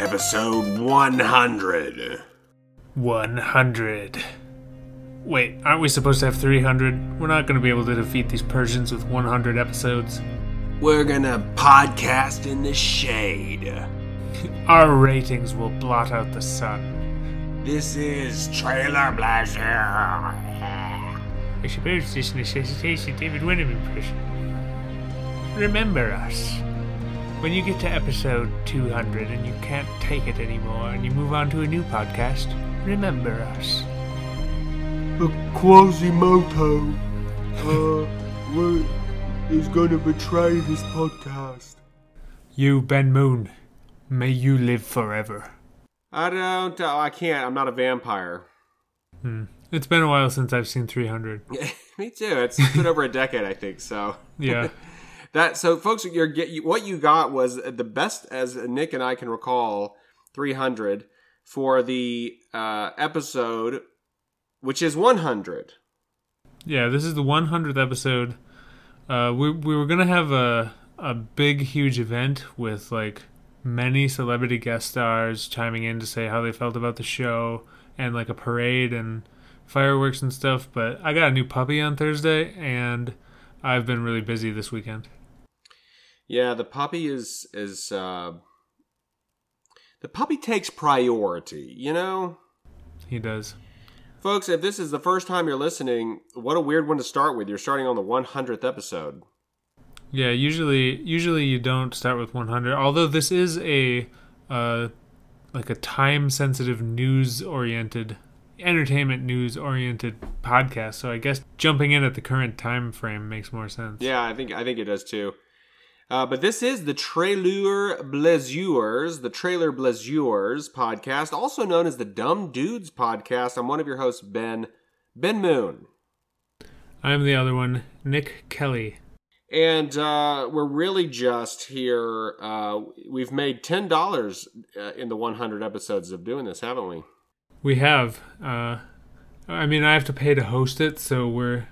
episode 100. 100. Wait, aren't we supposed to have 300? We're not going to be able to defeat these Persians with 100 episodes. We're gonna podcast in the shade. Our ratings will blot out the sun. This is Trailer Blazer. I suppose this necessitates a David Wenham impression. Remember us. When you get to episode 200 and you can't take it anymore and you move on to a new podcast, remember us. Quasimodo uh, is going to betray this podcast. You, Ben Moon, may you live forever. I don't. Oh, I can't. I'm not a vampire. It's been a while since I've seen 300. Me too. It's been over a decade, I think. So Yeah. that. So, folks, you're get you, what you got was the best, as Nick and I can recall, 300 for the uh, episode, which is 100. Yeah, this is the 100th episode. Uh, we we were gonna have a a big, huge event with like many celebrity guest stars chiming in to say how they felt about the show and like a parade and fireworks and stuff. But I got a new puppy on Thursday, and I've been really busy this weekend. Yeah, the puppy is is uh, the puppy takes priority. You know. He does. Folks, if this is the first time you're listening, what a weird one to start with. You're starting on the 100th episode. Yeah, usually usually you don't start with 100. Although this is a uh like a time sensitive news oriented entertainment news oriented podcast. So I guess jumping in at the current time frame makes more sense. Yeah, I think I think it does too. Uh, but this is the Trailer Blazures, the Trailer Blazures podcast, also known as the Dumb Dudes podcast. I'm one of your hosts, Ben Ben Moon, I'm the other one, Nick Kelly. and uh, we're really just here. Uh, we've made ten dollars uh, in the 100 episodes of doing this, haven't we? We have uh I mean I have to pay to host it, so we're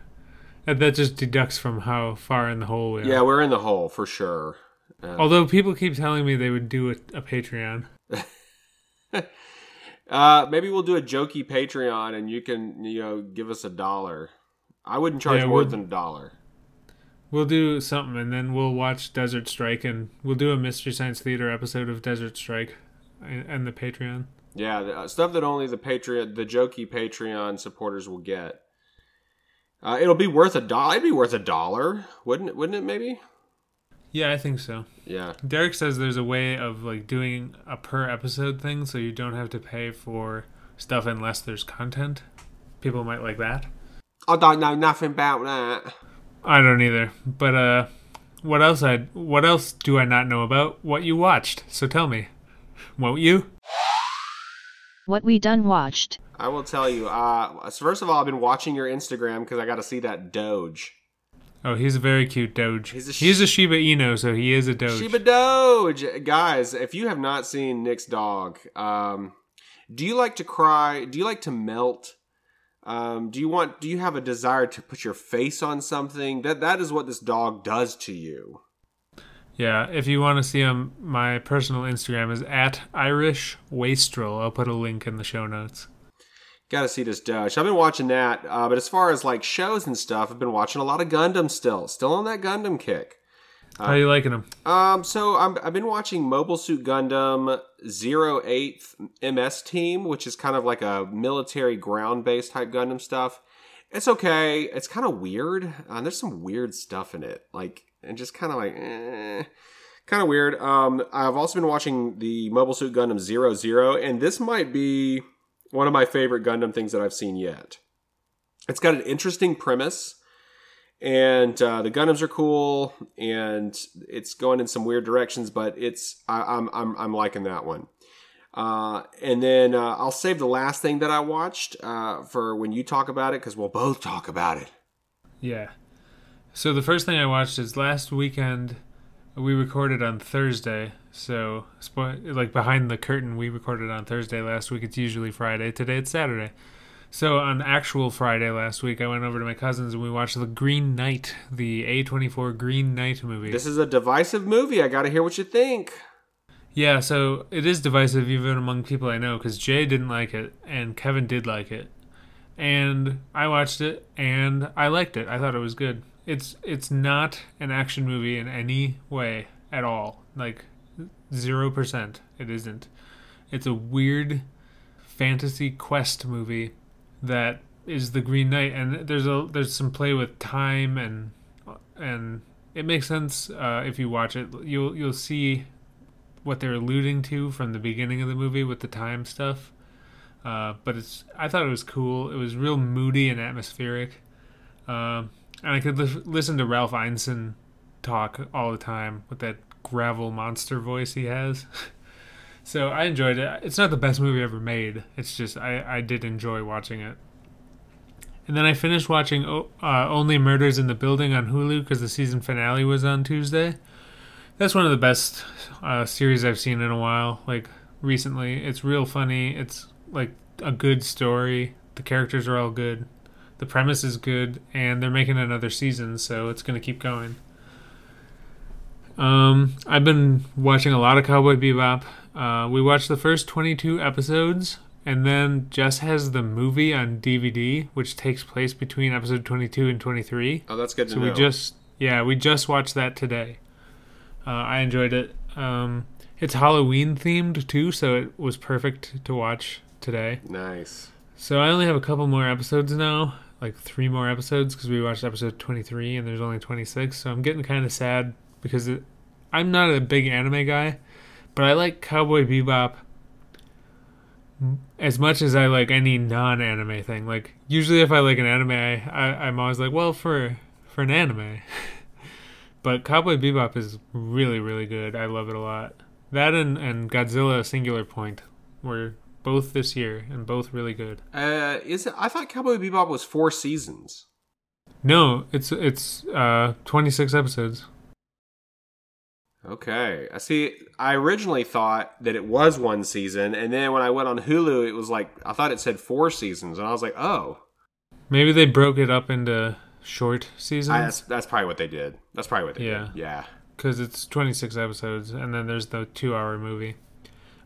that that just deducts from how far in the hole we are. Yeah, we're in the hole for sure. Uh, Although people keep telling me they would do a, a Patreon. Uh, maybe we'll do a jokey Patreon, and you can you know give us a dollar. I wouldn't charge Yeah, more we'll- than a dollar. We'll do something and then we'll watch Desert Strike and we'll do a Mystery Science Theater episode of Desert Strike and, and the Patreon. Yeah, the, uh, stuff that only the Patreon, the jokey Patreon supporters will get. Uh, it'll be worth a dollar. It'd be worth a dollar, wouldn't it? Wouldn't it? Maybe. Yeah, I think so. Yeah. Derek says there's a way of like doing a per episode thing so you don't have to pay for stuff unless there's content. People might like that. I don't know nothing about that. I don't either. But uh what else I what else do I not know about what you watched? So tell me. Won't you? What we done watched. I will tell you. Uh, first of all, I've been watching your Instagram because I got to see that Doge. Oh, he's a very cute Doge. He's a sh- he's a Shiba Inu, so he is a Doge. Shiba Doge, guys. If you have not seen Nick's dog, um, do you like to cry? Do you like to melt? Um, do you want? Do you have a desire to put your face on something? That that is what this dog does to you. Yeah, if you want to see him, my personal Instagram is at Irish Wastrel. I'll put a link in the show notes. Got to see this Doge. I've been watching that, uh, but as far as like shows and stuff, I've been watching a lot of Gundam. Still, still on that Gundam kick. How are you liking them? Um, so I'm, I've been watching Mobile Suit Gundam 08th MS Team, which is kind of like a military ground based type Gundam stuff. It's okay. It's kind of weird. Uh, there's some weird stuff in it, like and just kind of like, eh, kind of weird. Um, I've also been watching the Mobile Suit Gundam 00, and this might be one of my favorite Gundam things that I've seen yet. It's got an interesting premise and uh, the Gundams are cool, and it's going in some weird directions, but it's I, I'm I'm I'm liking that one. Uh, and then uh, I'll save the last thing that I watched uh, for when you talk about it because we'll both talk about it. Yeah. So the first thing I watched is last weekend. We recorded on Thursday, so spo- like behind the curtain, we recorded on Thursday last week. It's usually Friday. Today it's Saturday. So on actual Friday last week, I went over to my cousins and we watched the Green Knight, the A24 Green Knight movie. This is a divisive movie. I got to hear what you think. Yeah, so it is divisive even among people I know because Jay didn't like it and Kevin did like it, and I watched it and I liked it. I thought it was good. It's it's not an action movie in any way at all. Like zero percent. It isn't. It's a weird fantasy quest movie that is the Green Knight, and there's a there's some play with time and and it makes sense uh, if you watch it. You'll you'll see what they're alluding to from the beginning of the movie with the time stuff. Uh, but it's I thought it was cool. It was real moody and atmospheric, um, and I could li- listen to Ralph Ineson talk all the time with that gravel monster voice he has. so I enjoyed it. It's not the best movie ever made. It's just I I did enjoy watching it. And then I finished watching uh, Only Murders in the Building on Hulu because the season finale was on Tuesday. That's one of the best uh, series I've seen in a while. Like recently, it's real funny. It's like a good story. The characters are all good. The premise is good, and they're making another season, so it's gonna keep going. Um, I've been watching a lot of Cowboy Bebop. Uh, we watched the first 22 episodes, and then Jess has the movie on DVD, which takes place between episode 22 and 23. Oh, that's good to So know. we just yeah we just watched that today. Uh, I enjoyed it. Um, it's Halloween themed too, so it was perfect to watch today. nice. So I only have a couple more episodes now, like three more episodes because we watched episode 23 and there's only 26. So I'm getting kind of sad because it, I'm not a big anime guy, but I like Cowboy Bebop as much as I like any non-anime thing. Like usually if I like an anime, I, I'm always like, well, for for an anime. but Cowboy Bebop is really really good. I love it a lot. That and and Godzilla Singular Point were both this year and both really good. Uh, is it? I thought Cowboy Bebop was four seasons. No, it's it's uh 26 episodes. Okay, I see. I originally thought that it was one season, and then when I went on Hulu, it was like I thought it said four seasons, and I was like, oh, Maybe they broke it up into short I, that's seasons that's probably what they did. That's probably what they Yeah. did. Yeah. because it's 26 episodes and then there's the 2-hour movie.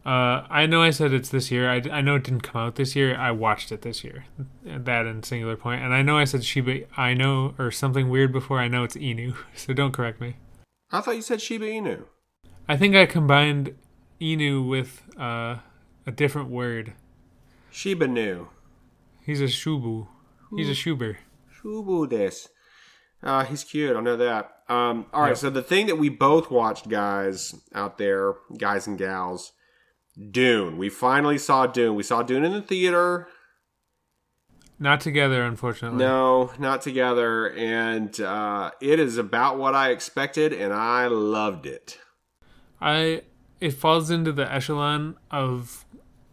Uh, I know I said it's this year. I, I know it didn't come out this year. I watched it this year. That and Singular Point. And I know I said Shiba I know or something weird before. I know it's Inu. So don't correct me. I thought you said Shiba Inu. I think I combined Inu with uh, a different word. Shiba Nu. He's a Shubu. He's a Shuber. Shubu des. Uh, he's cute. I know that. Um, all right. Yep. So the thing that we both watched, guys out there, guys and gals, Dune. We finally saw Dune. We saw Dune in the theater. Not together, unfortunately. No, not together. And uh, it is about what I expected, and I loved it. I it falls into the echelon of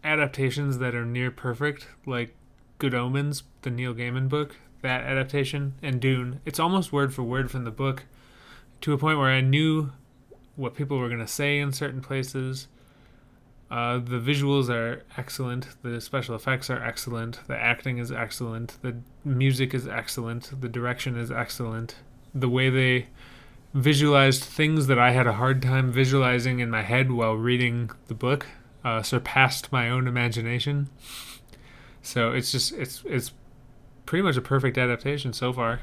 adaptations that are near perfect, like Good Omens, the Neil Gaiman book, that adaptation, and Dune. It's almost word for word from the book, to a point where I knew what people were gonna say in certain places. Uh, the visuals are excellent. The special effects are excellent. The acting is excellent. The music is excellent. The direction is excellent. The way they visualized things that I had a hard time visualizing in my head while reading the book uh, surpassed my own imagination. So it's just it's it's pretty much a perfect adaptation so far.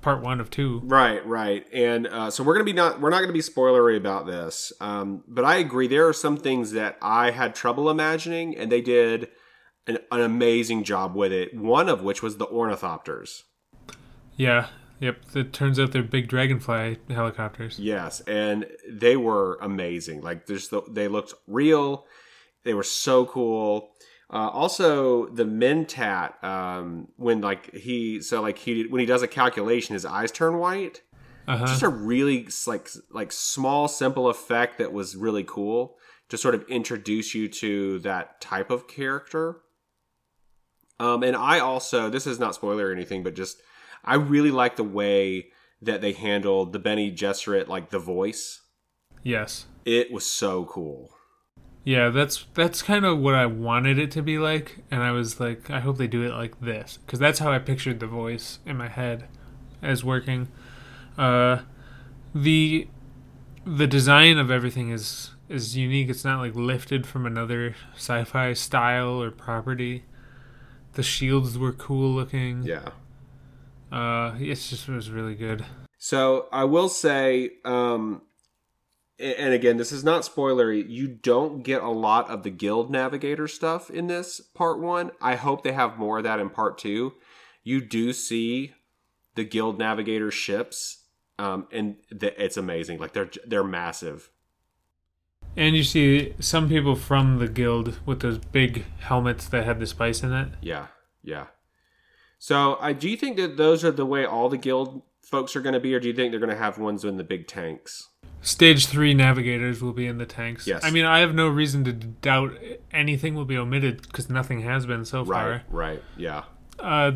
Part one of two. Right, right. And uh, so we're gonna be not we're not gonna be spoilery about this. Um, but I agree. There are some things that I had trouble imagining, and they did an, an amazing job with it. One of which was the ornithopters. Yeah. Yep. It turns out they're big dragonfly helicopters. Yes, and they were amazing. Like there's the, they looked real. They were so cool. Uh, also, the Mentat um, when like he so like he when he does a calculation, his eyes turn white. Uh Just a really like like small simple effect that was really cool to sort of introduce you to that type of character. Um, and I also this is not spoiler or anything, but just I really like the way that they handled the Bene Gesserit like the voice. Yes. It was so cool. Yeah, that's that's kind of what I wanted it to be like, and I was like, I hope they do it like this, because that's how I pictured the voice in my head as working. Uh, the the design of everything is is unique. It's not like lifted from another sci-fi style or property. The shields were cool looking. Yeah. Uh, it's just it was really good. So I will say, um, and again, this is not spoilery. You don't get a lot of the guild navigator stuff in this part one. I hope they have more of that in part two. You do see the guild navigator ships, um, and th- it's amazing. Like they're they're massive. And you see some people from the guild with those big helmets that had the spice in it. Yeah, yeah. So, I do you think that those are the way all the guild folks are going to be, or do you think they're going to have ones in the big tanks? Stage three navigators will be in the tanks. Yes. I mean, I have no reason to doubt anything will be omitted because nothing has been so far. Right, right, yeah. Uh,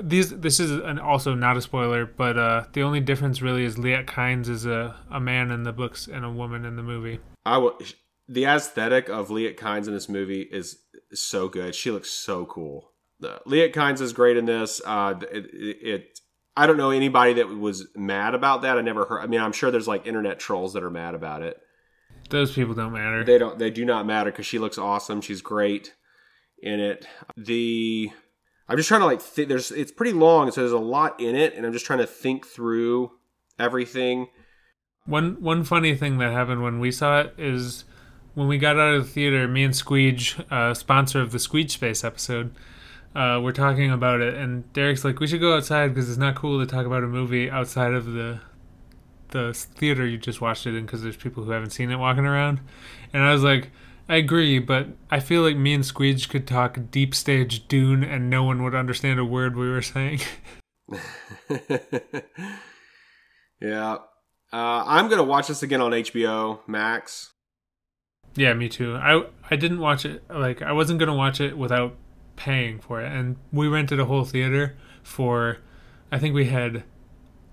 these this is an, also not a spoiler, but uh, the only difference really is Liet Kynes is a, a man in the books and a woman in the movie. I will. The aesthetic of Liet Kynes in this movie is so good. She looks so cool. The Liet Kynes is great in this. Uh, it, it, it. I don't know anybody that was mad about that. I never heard. I mean, I'm sure there's like internet trolls that are mad about it. Those people don't matter. They don't. They do not matter because she looks awesome. She's great in it. The. I'm just trying to like. Th- there's. It's pretty long, so there's a lot in it, and I'm just trying to think through everything. One one funny thing that happened when we saw it is when we got out of the theater, me and Squeege, uh, sponsor of the Squeege Space episode, uh, we're talking about it, and Derek's like, "We should go outside because it's not cool to talk about a movie outside of the the theater you just watched it in because there's people who haven't seen it walking around." And I was like, "I agree, but I feel like me and Squeege could talk deep stage Dune, and no one would understand a word we were saying." yeah. Uh, I'm gonna watch this again on HBO Max. Yeah, me too. I I didn't watch it like I wasn't gonna watch it without paying for it, and we rented a whole theater for. I think we had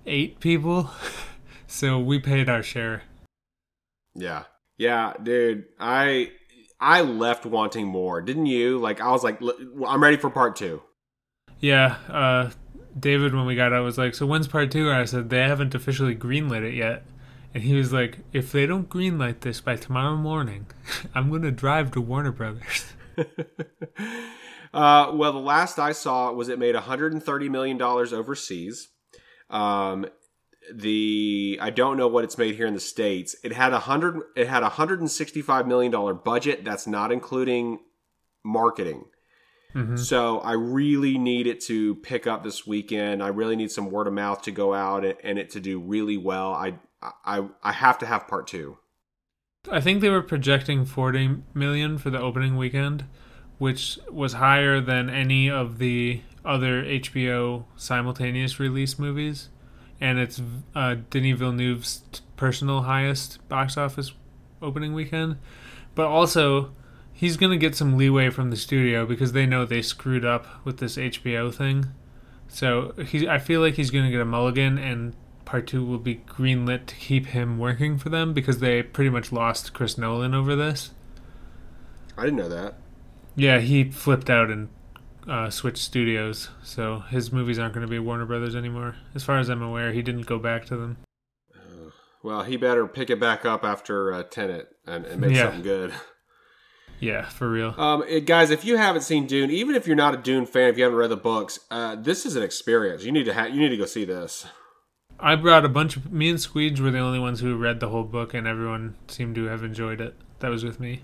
eight people, so we paid our share. Yeah, yeah, dude. I I left wanting more, didn't you? Like I was like, "L- I'm ready for part two. Yeah, uh, David, when we got out, was like, "So when's part two? And I said they haven't officially greenlit it yet. And he was like, "If they don't greenlight this by tomorrow morning, I'm gonna drive to Warner Brothers." uh, well, the last I saw was it made 130 million dollars overseas. Um, the I don't know what it's made here in the states. It had a hundred. It had a 165 million dollar budget. That's not including marketing. Mm-hmm. So I really need it to pick up this weekend. I really need some word of mouth to go out and, and it to do really well. I I I have to have part two. I think they were projecting 40 million for the opening weekend, which was higher than any of the other HBO simultaneous release movies, and it's uh, Denis Villeneuve's personal highest box office opening weekend. But also, he's gonna get some leeway from the studio because they know they screwed up with this HBO thing. So he, I feel like he's gonna get a mulligan, and part two will be greenlit to keep him working for them because they pretty much lost Chris Nolan over this. I didn't know that. Yeah, he flipped out and uh, switched studios, so his movies aren't going to be Warner Brothers anymore. As far as I'm aware, he didn't go back to them. Well, he better pick it back up after uh, Tenet and, and make Yeah. something good. Yeah, for real. Um, it- guys, if you haven't seen Dune, even if you're not a Dune fan, if you haven't read the books, uh, this is an experience. You need to ha- you need to go see this. I brought a bunch of me and Squeege were the only ones who read the whole book, and everyone seemed to have enjoyed it. That was with me,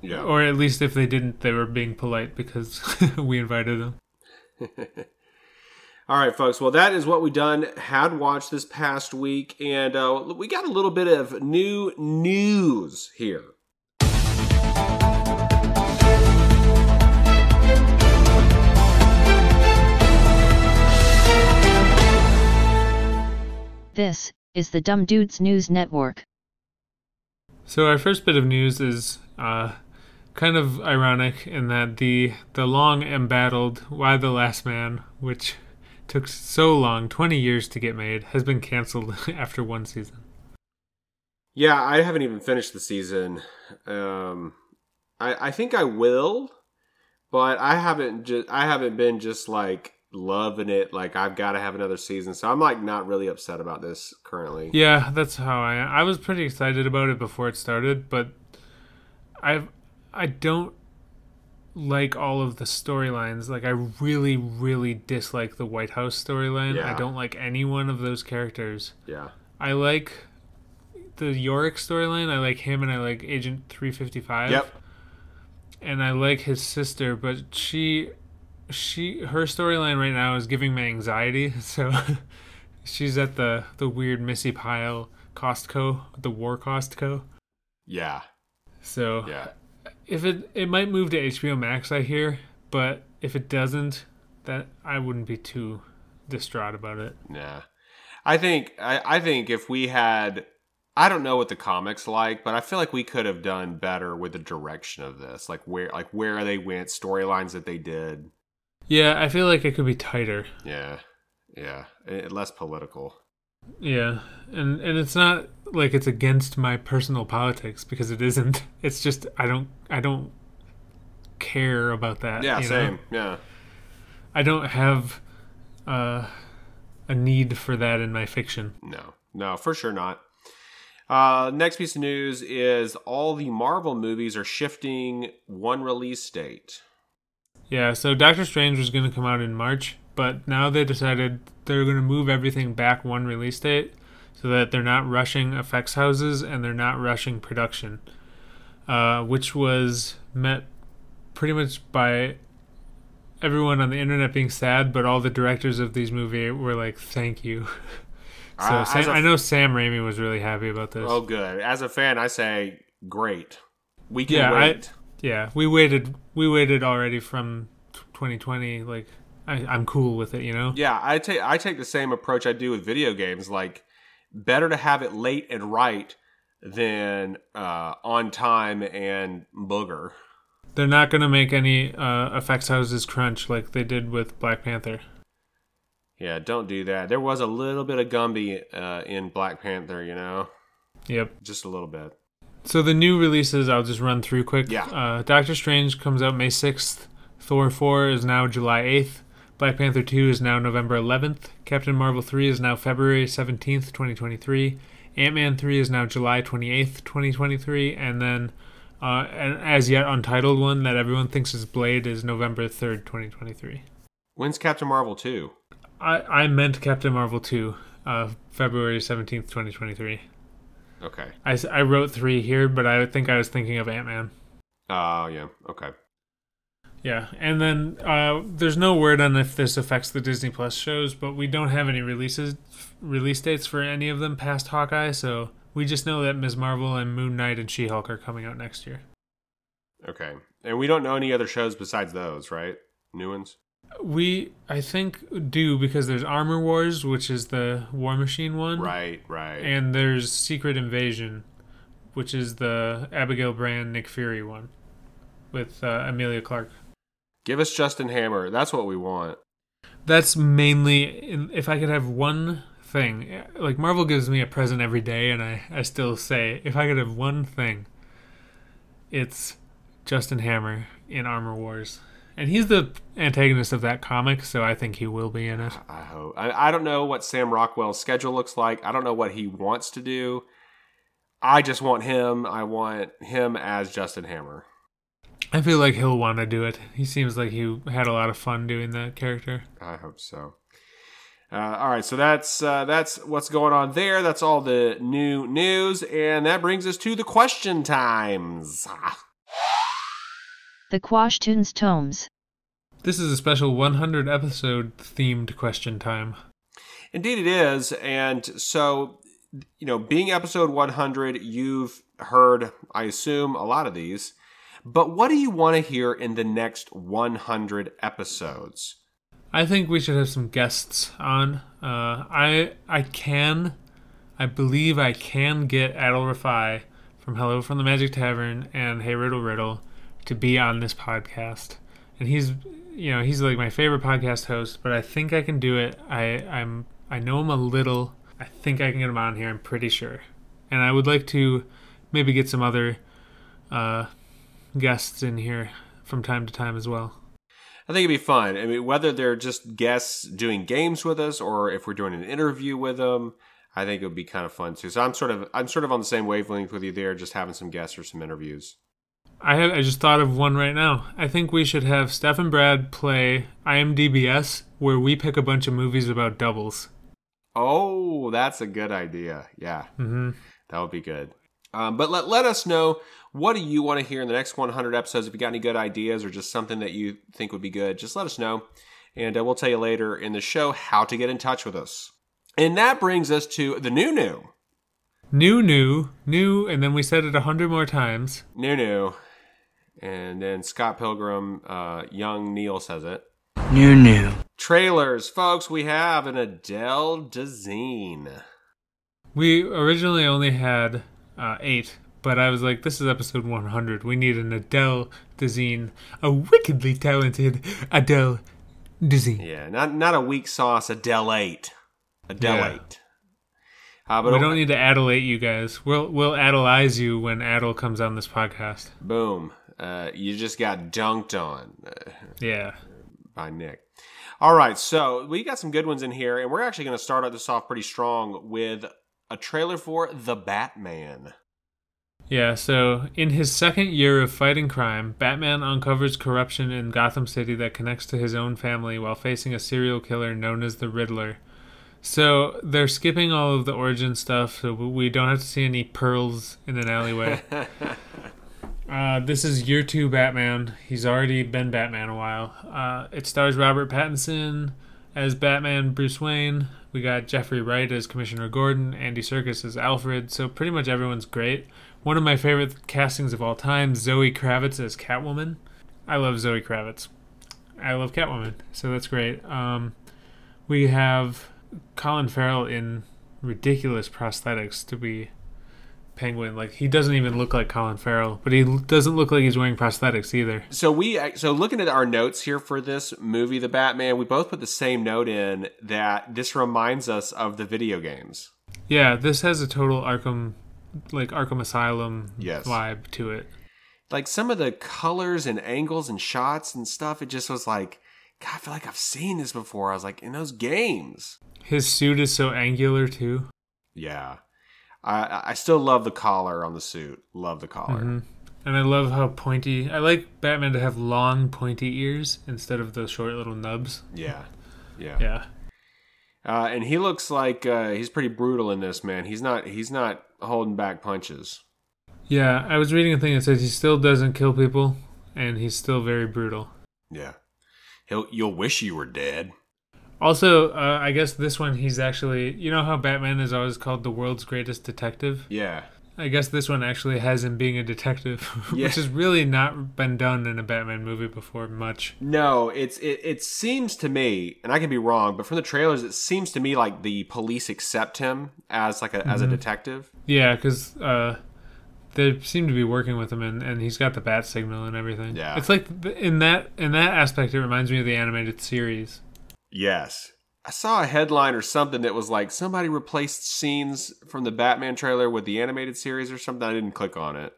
Yeah. or at least if they didn't, they were being polite because we invited them. All right, folks. Well, that is what we done had watched this past week, and uh, we got a little bit of new news here. This is the Dumb Dudes News Network. So our first bit of news is uh, kind of ironic in that the the long embattled "Y: The Last Man," which took so long, twenty years to get made, has been canceled after one season. Yeah, I haven't even finished the season. Um, I I think I will, but I haven't just I haven't been just like loving it. Like I've got to have another season. So I'm like not really upset about this currently. Yeah, that's how I I was pretty excited about it before it started, but I've I don't like all of the storylines. Like I really, really dislike the White House storyline. Yeah. I don't like any one of those characters. Yeah. I like the Yorick storyline. I like him and I like Agent 355. Yep. And I like his sister, but she she her storyline right now is giving me anxiety. So she's at the the weird Missi Pyle Costco, the War Costco. Yeah. So Yeah. If it it might move to HBO Max, I hear, but if it doesn't, that I wouldn't be too distraught about it. Yeah. I think I, I think if we had I don't know what the comics like, but I feel like we could have done better with the direction of this. Like where like where they went, storylines that they did. Yeah, I feel like it could be tighter. Yeah. Yeah. Eh, less political. Yeah, and and it's not like it's against my personal politics because it isn't. It's just I don't I don't care about that. Yeah, you know? same. Yeah. I don't have uh, a need for that in my fiction. No. No, for sure not. Uh, next piece of news is all the Marvel movies are shifting one release date. Yeah, so Doctor Strange was going to come out in March, but now they decided they're going to move everything back one release date so that they're not rushing effects houses and they're not rushing production, uh, which was met pretty much by everyone on the internet being sad, but all the directors of these movies were like, "Thank you." so Uh, Sam, a- I know Sam Raimi was really happy about this. Oh, good. As a fan, I say great. We can Yeah, I- wait. Yeah, we waited. We waited already from 2020. Like, I, I'm cool with it. You know. Yeah, I take I take the same approach I do with video games. Like, better to have it late and right than uh, on time and booger. They're not going to make any uh, effects houses crunch like they did with Black Panther. Yeah, don't do that. There was a little bit of Gumby uh, in Black Panther, you know, Yep. just a little bit. So the new releases, I'll just run through quick. Yeah. Uh, Doctor Strange comes out May 6th. Thor 4 is now July 8th. Black Panther 2 is now November 11th. Captain Marvel 3 is now February 17th, 2023. Ant Man 3 is now July 28th, 2023. And then, uh, an as yet untitled one that everyone thinks is Blade is November 3rd, 2023. When's Captain Marvel two? I, I meant Captain Marvel 2, uh, February 17th, 2023. Okay. I, I wrote 3 here, but I think I was thinking of Ant Man. Oh yeah. Okay. Yeah, and then uh, there's no word on if this affects the Disney Plus shows, but we don't have any releases release dates for any of them past Hawkeye, so we just know that Ms. Marvel and Moon Knight and She-Hulk are coming out next year. Okay. And we don't know any other shows besides those, right? New ones. We, I think, do because there's Armor Wars, which is the War Machine one, Right. Right. and there's Secret Invasion, which is the Abigail Brand Nick Fury one with uh, Emilia Clarke. Give us Justin Hammer. That's what we want. That's mainly in, if I could have one thing. Like Marvel gives me a present every day, and I I still say if I could have one thing, it's Justin Hammer in Armor Wars, and he's the antagonist of that comic, so I think he will be in it. I hope. I, I don't know what Sam Rockwell's schedule looks like. I don't know what he wants to do. I just want him. I want him as Justin Hammer. I feel like he'll want to do it. He seems like he had a lot of fun doing that character. I hope so. Uh, all right, so that's uh, that's what's going on there. That's all the new news, and that brings us to the question times. The Quash Tunes Tomes. This is a special 100 episode themed question time. Indeed, it is. And so, you know, being episode 100, you've heard, I assume, a lot of these. But what do you want to hear in the next 100 episodes? I think we should have some guests on. Uh, I I can, I believe I can get Adal Rifai from Hello from the Magic Tavern and Hey Riddle Riddle to be on this podcast, and he's you know he's like my favorite podcast host. But I think I can do it. I I'm I know him a little. I think I can get him on here. I'm pretty sure, and I would like to maybe get some other uh, guests in here from time to time as well. I think it'd be fun. I mean, whether they're just guests doing games with us or if we're doing an interview with them, I think it would be kind of fun too. So I'm sort of I'm sort of on the same wavelength with you there, just having some guests or some interviews. I have I just thought of one right now. I think we should have Steph and Brad play IMDb's where we pick a bunch of movies about doubles. Oh, that's a good idea. Yeah, hmm that would be good. Um, but let let us know what do you want to hear in the next 100 episodes. If you got any good ideas or just something that you think would be good, just let us know, and uh, we'll tell you later in the show how to get in touch with us. And that brings us to the new new New, new, new, and then we said it a hundred more times. new new, and then Scott Pilgrim, uh, young Neil says it. New, new. Trailers, folks. We have an Adele Dazeem. We originally only had uh, eight, but I was like, this is episode 100. We need an Adele Dazeem, a wickedly talented Adele Dazeem. Yeah, not not a weak sauce Adele eight. Adele Yeah. eight. Uh, but we don't need to adulate you guys. We'll we'll adelize you when Adal comes on this podcast. boom. Uh, you just got dunked on uh, Yeah. by Nick. All right, so we got some good ones in here, and we're actually going to start this off pretty strong with a trailer for The Batman. Yeah, so in his second year of fighting crime, Batman uncovers corruption in Gotham City that connects to his own family while facing a serial killer known as the Riddler. So they're skipping all of the origin stuff, so we don't have to see any pearls in an alleyway. Uh, this is year two Batman. He's already been Batman a while. Uh, it stars Robert Pattinson as Batman Bruce Wayne. We got Jeffrey Wright as Commissioner Gordon, Andy Serkis as Alfred. So pretty much everyone's great. One of my favorite castings of all time, Zoe Kravitz as Catwoman. I love Zoe Kravitz. I love Catwoman, so that's great. Um, we have Colin Farrell in ridiculous prosthetics to be Penguin. Like he doesn't even look like Colin Farrell, but he doesn't look like he's wearing prosthetics either. So we so looking at our notes here for this movie, The Batman, we both put the same note in that this reminds us of the video games. Yeah, this has a total Arkham, like Arkham Asylum Yes. vibe to it. like some of the colors and angles and shots and stuff, it just was like, God, I feel like I've seen this before. I was like, in those games. His suit is so angular too. Yeah. I I still love the collar on the suit. Love the collar. Mhm. And I love how pointy. I like Batman to have long, pointy ears instead of those short little nubs. Yeah. Yeah. Yeah. Uh, and he looks like uh, he's pretty brutal in this, man. He's not he's not holding back punches. Yeah, I was reading a thing that says he still doesn't kill people, and he's still very brutal. Yeah. He'll you'll wish you were dead. Also, uh, I guess this one he's actually. You know how Batman is always called the world's greatest detective? Yeah. I guess this one actually has him being a detective, Yeah. which has really not been done in a Batman movie before much. No, it's it, it seems to me, and I can be wrong, but from the trailers, it seems to me like the police accept him as like a as a detective. Yeah, because uh, they seem to be working with him, and, and he's got the bat signal and everything. Yeah. it's like in that in that aspect, it reminds me of the animated series. Yes. I saw a headline or something that was like somebody replaced scenes from the Batman trailer with the animated series or something. I didn't click on it.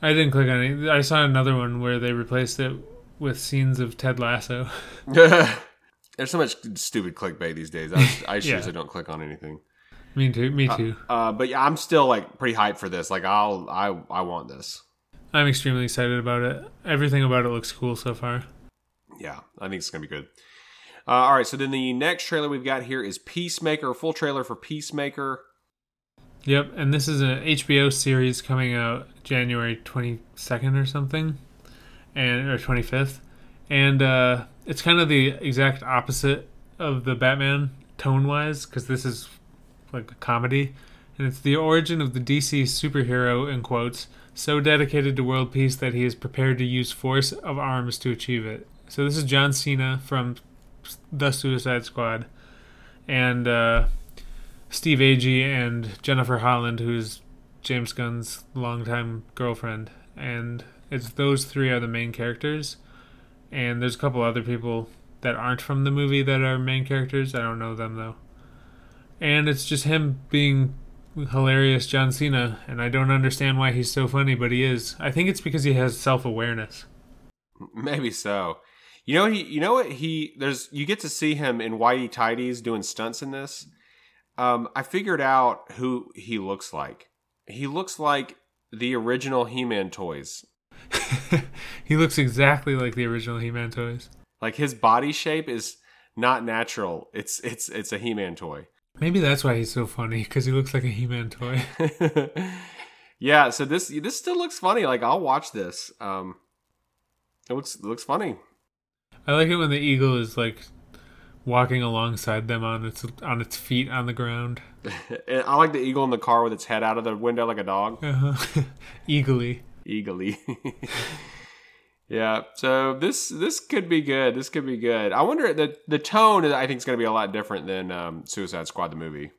I didn't click on it. I saw another one where they replaced it with scenes of Ted Lasso. There's so much stupid clickbait these days. I, I Yeah. usually don't click on anything. me too. Me too. Uh, but yeah, I'm still like pretty hyped for this. Like I'll I I want this. I'm extremely excited about it. Everything about it looks cool so far. Yeah, I think it's gonna be good. Uh, all right, so then the next trailer we've got here is Peacemaker, a full trailer for Peacemaker. Yep, and this is an HBO series coming out January 22nd or something, and or 25th, and uh, it's kind of the exact opposite of the Batman tone-wise because this is like a comedy, and it's the origin of the DC superhero in quotes so dedicated to world peace that he is prepared to use force of arms to achieve it. So this is John Cena from the Suicide Squad, and. Uh, Steve Agee and Jennifer Holland, who's James Gunn's longtime girlfriend, and it's those three are the main characters. And there's a couple other people that aren't from the movie that are main characters. I don't know them though. And it's just him being hilarious John Cena, and I don't understand why he's so funny, but he is. I think it's because he has self awareness. Maybe so. You know he. You know what he. There's. You get to see him in whitey tidies doing stunts in this. Um, I figured out who he looks like. He looks like the original He-Man toys. he looks exactly like the original He-Man toys. Like his body shape is not natural. It's it's it's a He-Man toy. Maybe that's why he's so funny because he looks like a He-Man toy. yeah. So this this still looks funny. Like I'll watch this. Um, it looks it looks funny. I like it when the eagle is like walking alongside them on its on its feet on the ground. I like the eagle in the car with its head out of the window like a dog. Uh-huh. Eagly. Eagerly. yeah. So this this could be good. This could be good. I wonder the the tone. I think is going to be a lot different than um, Suicide Squad the movie.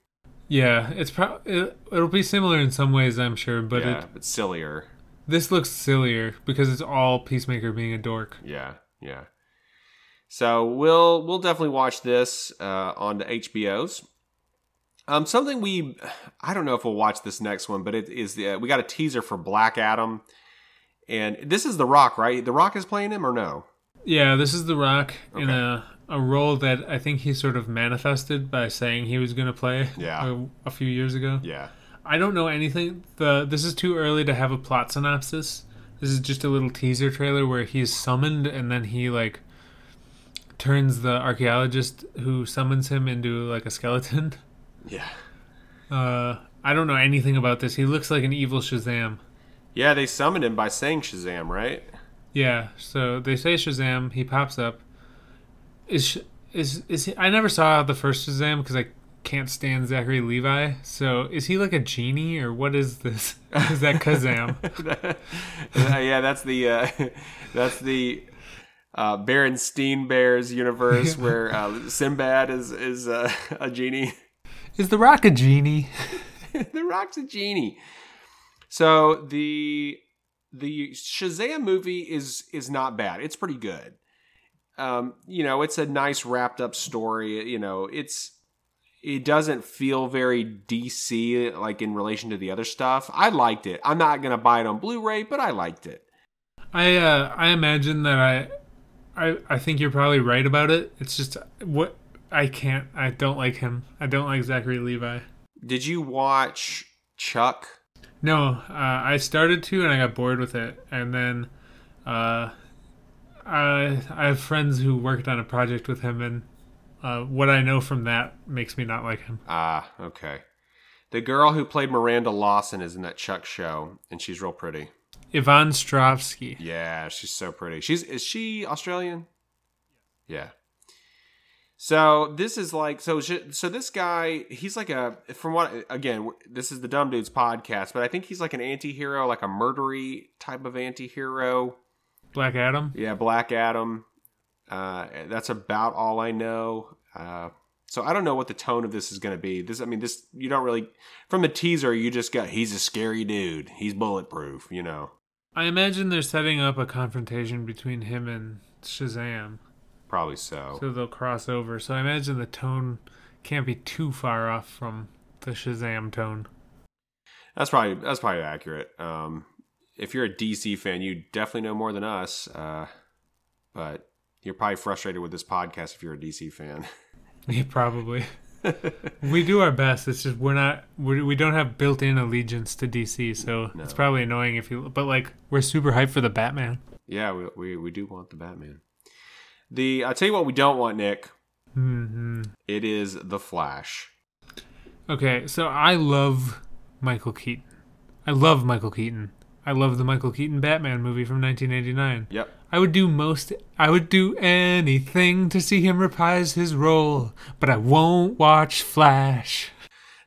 Yeah, it's pro- it, it'll be similar in some ways, I'm sure, but yeah, it, but sillier. this looks sillier because it's all Peacemaker being a dork. Yeah, yeah. So we'll we'll definitely watch this uh, on the HBOs. Um, something we I don't know if we'll watch this next one, but it is the we got a teaser for Black Adam, and this is The Rock, right? The Rock is playing him or no? Yeah, this is The Rock in a a role that I think he sort of manifested by saying he was going to play Yeah. a, a few years ago. Yeah, I don't know anything. The this is too early to have a plot synopsis. This is just a little teaser trailer where he's summoned and then he like turns the archaeologist who summons him into like a skeleton. yeah, Uh, I don't know anything about this. He looks like an evil Shazam. yeah. They summoned him by saying Shazam, right? Yeah, so they say Shazam. He pops up. Is is is he? I never saw the first Shazam because I can't stand Zachary Levi. So is he like a genie or what is this? Is that Kazam? yeah, that's the uh, that's the uh, Berenstein Bears universe where uh, Sinbad is is uh, a genie. is the Rock a genie? the Rock's a genie. So the the Shazam movie is is not bad. It's pretty good. Um, you know, it's a nice wrapped up story. You know, it's it doesn't feel very DC like in relation to the other stuff. I liked it. I'm not gonna buy it on Blu-ray, but I liked it. I uh, I imagine that I, I I think you're probably right about it. It's just what I can't. I don't like him. I don't like Zachary Levi. Did you watch Chuck? No, uh, I started to and I got bored with it, and then uh, I I have friends who worked on a project with him, and uh, what I know from that makes me not like him. Ah, okay. The girl who played Miranda Lawson is in that Chuck show, and she's real pretty. Yvonne Strahovski. Yeah, she's so pretty. She's is she Australian? Yeah. So this is like so so this guy he's like a from what again this is the Dumb Dudes podcast but I think he's like an anti-hero like a murdery type of anti-hero Black Adam. yeah Black Adam uh, that's about all I know uh, so I don't know what the tone of this is going to be this I mean this you don't really from the teaser you just got he's a scary dude he's bulletproof you know I imagine they're setting up a confrontation between him and Shazam, probably so so they'll cross over. So I imagine the tone can't be too far off from the Shazam tone. That's probably that's probably accurate. Um, if you're a DC fan, you definitely know more than us. Uh, but you're probably frustrated with this podcast if you're a DC fan. Yeah, probably. we do our best. It's just we're not we we don't have built-in allegiance to DC, so it's probably annoying if you. But like we're super hyped for the Batman. yeah, we, we we do want the Batman. The I tell you what, we don't want Nick. Mm-hmm. It is the Flash. Okay, so I love Michael Keaton. I love Michael Keaton. I love the Michael Keaton Batman movie from 1989. Yep. I would do most. I would do anything to see him reprise his role, but I won't watch Flash.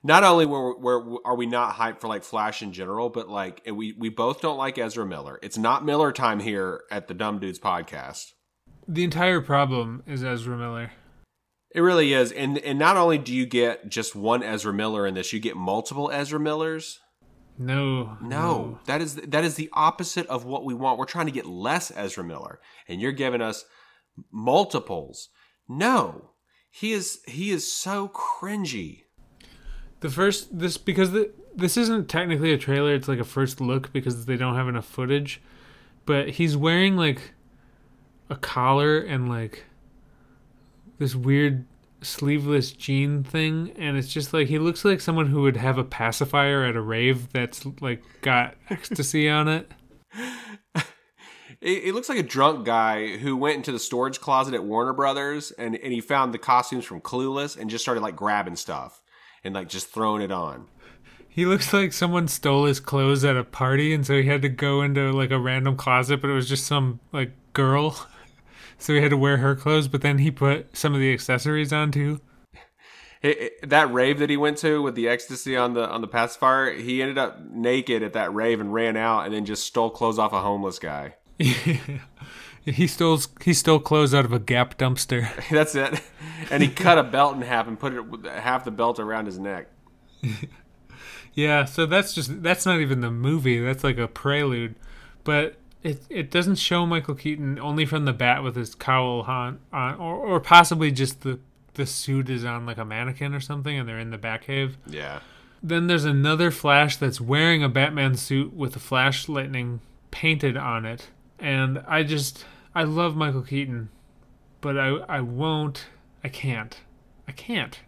Not only were, were are we not hyped for like Flash in general, but like we we both don't like Ezra Miller. It's not Miller time here at the Dumb Dudes podcast. The entire problem is Ezra Miller. It really is, and and not only do you get just one Ezra Miller in this, you get multiple Ezra Millers. No, No, that is that is the opposite of what we want. We're trying to get less Ezra Miller, and you're giving us multiples. No, he is he is so cringy. The first this because the, this isn't technically a trailer. It's like a first look because they don't have enough footage. But he's wearing like a collar and like this weird sleeveless jean thing and it's just like he looks like someone who would have a pacifier at a rave that's like got ecstasy on it It, it looks like a drunk guy who went into the storage closet at Warner Brothers and, and he found the costumes from Clueless and just started like grabbing stuff and like just throwing it on. he looks like someone stole his clothes at a party and so he had to go into like a random closet but it was just some like girl so he had to wear her clothes but then he put some of the accessories on too It- it- that rave that he went to with the ecstasy on the on the pacifier, he ended up naked at that rave and ran out and then just stole clothes off a homeless guy. he stole he stole clothes out of a gap dumpster That's it. And he cut a belt in half and put it half the belt around his neck. Yeah, so that's just that's not even the movie. That's like a prelude, but it it doesn't show Michael Keaton only from the bat with his cowl on, on or or possibly just the the suit is on like a mannequin or something, and they're in the Batcave. Yeah. Then there's another Flash that's wearing a Batman suit with a Flash lightning painted on it, and I just I love Michael Keaton, but I I won't I can't I can't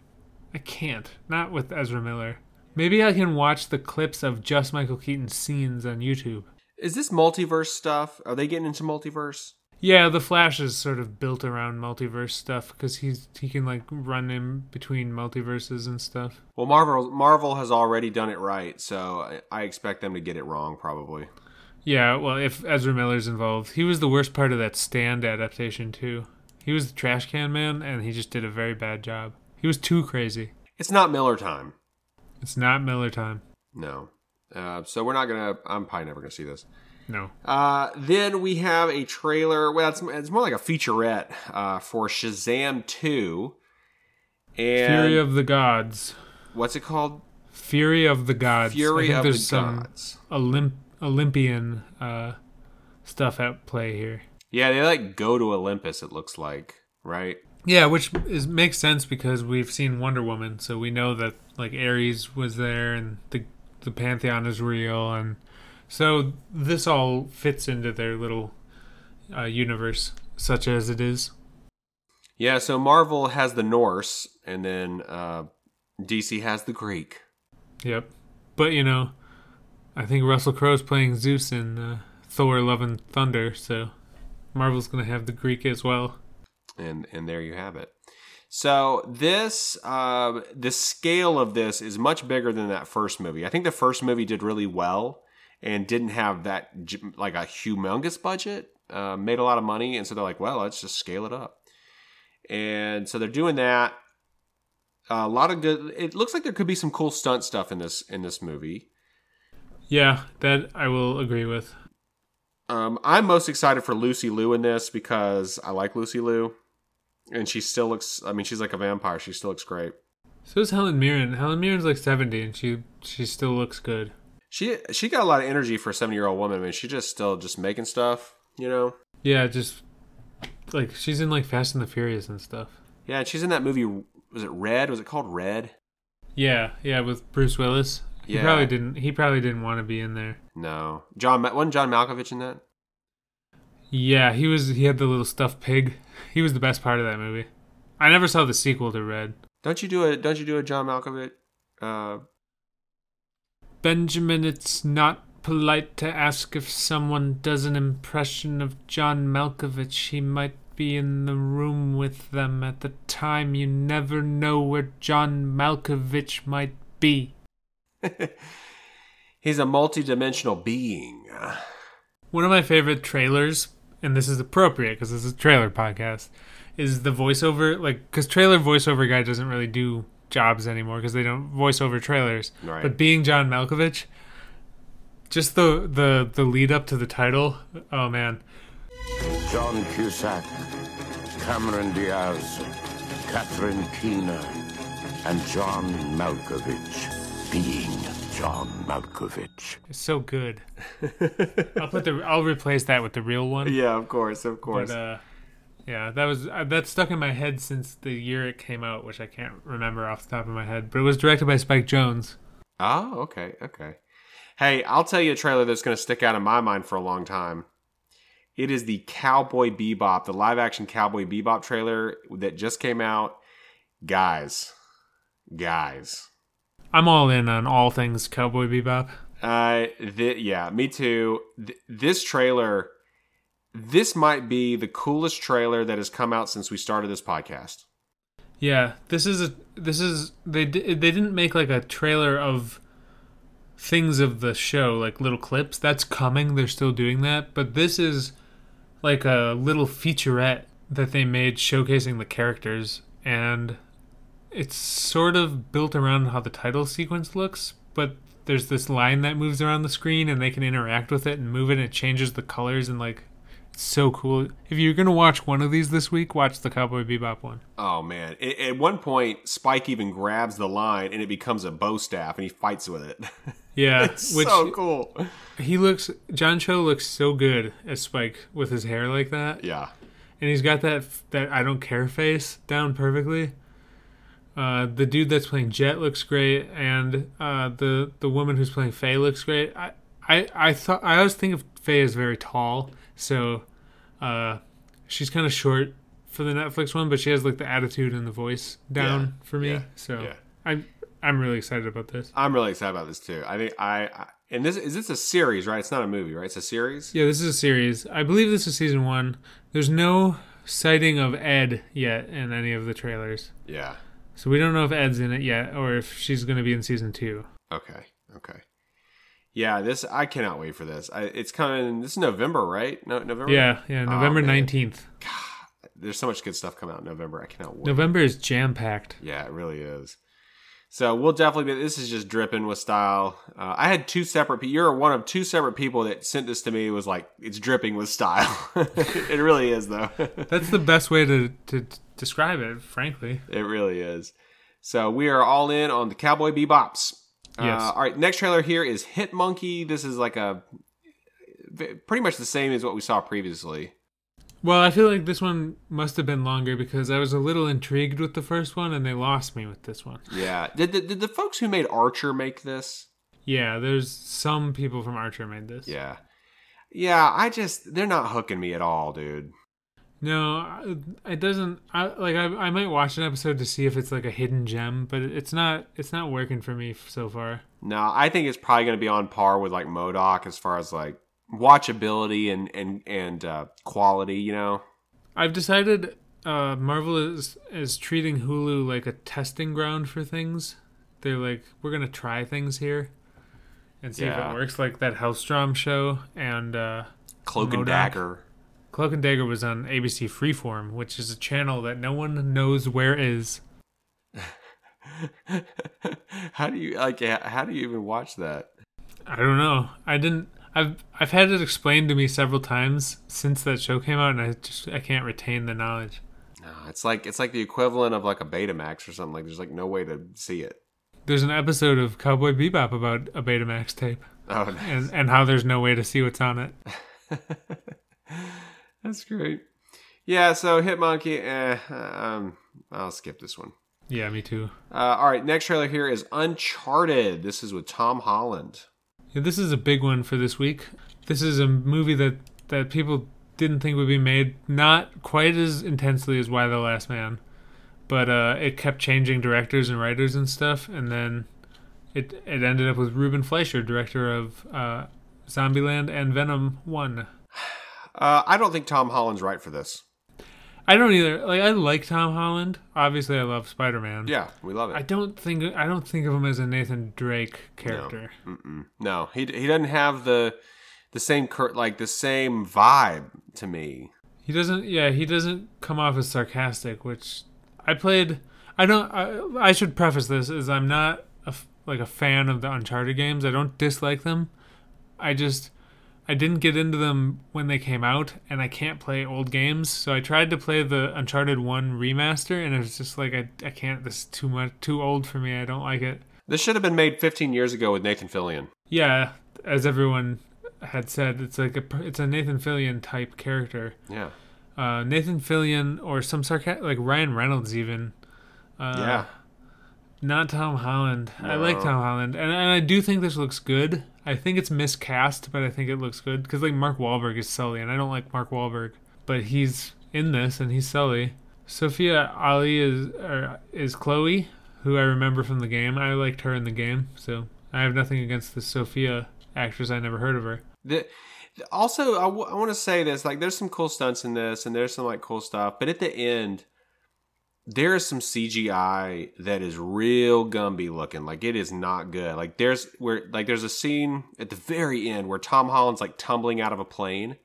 I can't not with Ezra Miller. Maybe I can watch the clips of just Michael Keaton scenes on YouTube. Is this multiverse stuff? Are they getting into multiverse? Yeah, the Flash is sort of built around multiverse stuff because he's he can like run in between multiverses and stuff. Well, Marvel Marvel has already done it right, so I, I expect them to get it wrong probably. Yeah, well, if Ezra Miller's involved, he was the worst part of that Stand adaptation too. He was the trash can man, and he just did a very bad job. He was too crazy. It's not Miller time. It's not Miller time. No. Uh, so we're not gonna. I'm probably never gonna see this. No. Uh, then we have a trailer. Well, it's, it's more like a featurette uh, for Shazam 2. And Fury of the Gods. what's it called? Fury of the Gods. Fury of the some Gods. Olymp- Olympian uh, stuff at play here. Yeah, they like go to Olympus. It looks like right. Yeah, which is makes sense because we've seen Wonder Woman, so we know that like Ares was there and the the pantheon is real, and so this all fits into their little uh, universe, such as it is. Yeah. So Marvel has the Norse, and then uh, DC has the Greek. Yep. But you know, I think Russell Crowe's playing Zeus in uh, Thor: Love and Thunder, so Marvel's gonna have the Greek as well. and and there you have it. So this, uh, the scale of this is much bigger than that first movie. I think the first movie did really well and didn't have that like a humongous budget, uh, made a lot of money, and so they're like, well, let's just scale it up. And so they're doing that. a lot of good. It looks like there could be some cool stunt stuff in this in this movie. Yeah, that I will agree with. Um, I'm most excited for Lucy Liu in this because I like Lucy Liu, and she still looks. I mean, she's like a vampire. She still looks great. So is Helen Mirren. Helen Mirren's like seventy, and she she still looks good. She she got a lot of energy for a seven year old woman. I mean, she just still just making stuff. You know. Yeah, just like she's in like Fast and the Furious and stuff. Yeah, and she's in that movie. Was it Red? Was it called Red? Yeah, yeah, with Bruce Willis. He Yeah. probably didn't. He probably didn't want to be in there. No, John. Wasn't John Malkovich in that? Yeah, he was. He had the little stuffed pig. He was the best part of that movie. I never saw the sequel to Red. Don't you do a Don't you do a John Malkovich? Uh, Benjamin, it's not polite to ask if someone does an impression of John Malkovich. He might be in the room with them at the time. You never know where John Malkovich might be. he's a multi-dimensional being. One of my favorite trailers, and this is appropriate because this is a trailer podcast, is the voiceover. Like, because trailer voiceover guy doesn't really do jobs anymore because they don't voice over trailers. Right. But being John Malkovich, just the the the lead up to the title. Oh man, John Cusack, Cameron Diaz, Catherine Keener, and John Malkovich being John Malkovich. it's so good. I'll put the I'll replace that with the real one. Yeah, of course, of course. But uh, yeah, that was uh, that stuck in my head since the year it came out, which I can't remember off the top of my head. But it was directed by Spike Jonze. Oh, okay, okay. Hey, I'll tell you a trailer that's going to stick out in my mind for a long time. It is the Cowboy Bebop, the live action Cowboy Bebop trailer that just came out. Guys, guys. I'm all in on all things Cowboy Bebop. Uh, th- yeah, me too. Th- this trailer, this might be the coolest trailer that has come out since we started this podcast. Yeah, this is a this is they di- they didn't make like a trailer of things of the show like little clips. That's coming. They're still doing that, but this is like a little featurette that they made showcasing the characters and it's sort of built around how the title sequence looks, but there's this line that moves around the screen and they can interact with it and move it and it changes the colors and like it's so cool. If you're gonna watch one of these this week, watch the Cowboy Bebop one. Oh man! At, at one point, Spike even grabs the line and it becomes a bow staff, and he fights with it. Yeah, it's so cool. he looks. John Cho looks so good as Spike with his hair like that, Yeah, and he's got that that I don't care face down perfectly. Uh, the dude that's playing Jet looks great, and uh, the the woman who's playing Faye looks great. I, I, I thought I always think of Faye as very tall, so uh, she's kind of short for the Netflix one, but she has like the attitude and the voice down Yeah, for me. yeah, so yeah. I'm I'm really excited about this. I'm really excited about this too. I think I, I and this is this a series, right? It's not a movie, right? It's a series. Yeah, this is a series. I believe this is season one. There's no sighting of Ed yet in any of the trailers. Yeah. So we don't know if Ed's in it yet or if she's going to be in season two. Okay. Okay. Yeah, this I cannot wait for this. I, it's coming. This is November, right? No, November. Yeah, yeah, November Oh, man. 19th. There's so much good stuff coming out in November. I cannot wait. November is jam packed. Yeah, it really is. So we'll definitely be. This is just dripping with style. Uh, I had two separate. You're one of two separate people that sent this to me. Was like it's dripping with style. it really is, though. That's the best way to, to describe it, frankly. it really is. So we are all in on the Cowboy Bebops. Yes. Uh, all right. Next trailer here is Hit Monkey. This is like a pretty much the same as what we saw previously. Well, I feel like this one must have been longer because I was a little intrigued with the first one and they lost me with this one. Yeah. Did the, did the folks who made Archer make this? Yeah, there's some people from Archer made this. Yeah. Yeah, I just they're not hooking me at all, dude. No, it doesn't. I like. I, I might watch an episode to see if it's like a hidden gem, but it's not. It's not working for me so far. No, I think it's probably going to be on par with like M.O.D.O.K. as far as like watchability and and and uh, quality. You know. I've decided uh, Marvel is is treating Hulu like a testing ground for things. They're like, we're gonna try things here and see if it works. Like that Helstrom show and uh, Cloak and Dagger. Cloak and Dagger was on ABC Freeform, which is a channel that no one knows where is. how do you like? How do you even watch that? I don't know. I didn't. I've I've had it explained to me several times since that show came out, and I just I can't retain the knowledge. No, it's like it's like the equivalent of like a Betamax or something. Like there's like no way to see it. There's an episode of Cowboy Bebop about a Betamax tape, Oh, nice. and and how there's no way to see what's on it. that's great. Yeah. So Hitmonkey. Eh, um, I'll skip this one. Yeah, me too. Uh, all right, next trailer here is Uncharted. This is with Tom Holland. Yeah, this is a big one for this week. This is a movie that that people didn't think would be made, not quite as intensely as Y: The Last Man, but uh, it kept changing directors and writers and stuff, and then it it ended up with Ruben Fleischer, director of uh, Zombieland and Venom One. Uh, I don't think Tom Holland's right for this. I don't either. Like I like Tom Holland. Obviously, I love Spider Man. Yeah, we love it. I don't think I don't think of him as a Nathan Drake character. Mm-mm. No, he he doesn't have the the same cur- like the same vibe to me. He doesn't. Yeah, he doesn't come off as sarcastic. Which I played. I don't. I, I should preface this as I'm not a like a fan of the Uncharted games. I don't dislike them. I just I didn't get into them when they came out, and I can't play old games. So I tried to play the Uncharted One remaster, and it was just like I I can't. This is too much too old for me. I don't like it. This should have been made 15 years ago with Nathan Fillion. Yeah, as everyone had said, it's like a it's a Nathan Fillion type character. Yeah, uh, Nathan Fillion or some sarcastic like Ryan Reynolds even. Uh, yeah. Not Tom Holland. I like Tom Holland, and, and I do think this looks good. I think it's miscast, but I think it looks good because like Mark Wahlberg is Sully, and I don't like Mark Wahlberg, but he's in this and he's Sully. Sophia Ali is er, is Chloe, who I remember from the game. I liked her in the game, so I have nothing against the Sophia actress. I never heard of her. The, also, I, w- I want to say this: like, there's some cool stunts in this, and there's some like cool stuff. But at the end, there is some CGI that is real Gumby looking. Like, it is not good. Like, there's where like there's a scene at the very end where Tom Holland's like tumbling out of a plane,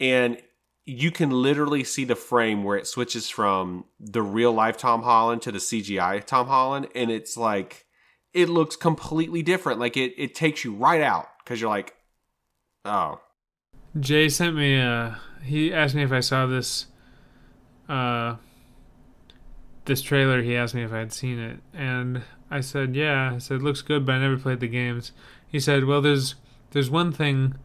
and you can literally see the frame where it switches from the real life Tom Holland to the CGI Tom Holland, and it's like it looks completely different. Like it it takes you right out because you're like, oh, Jay sent me a. He asked me if I saw this. Uh, this trailer. He asked me if I had seen it, and I said, "Yeah." I said, It "Looks good," but I never played the games. He said, "Well, there's there's one thing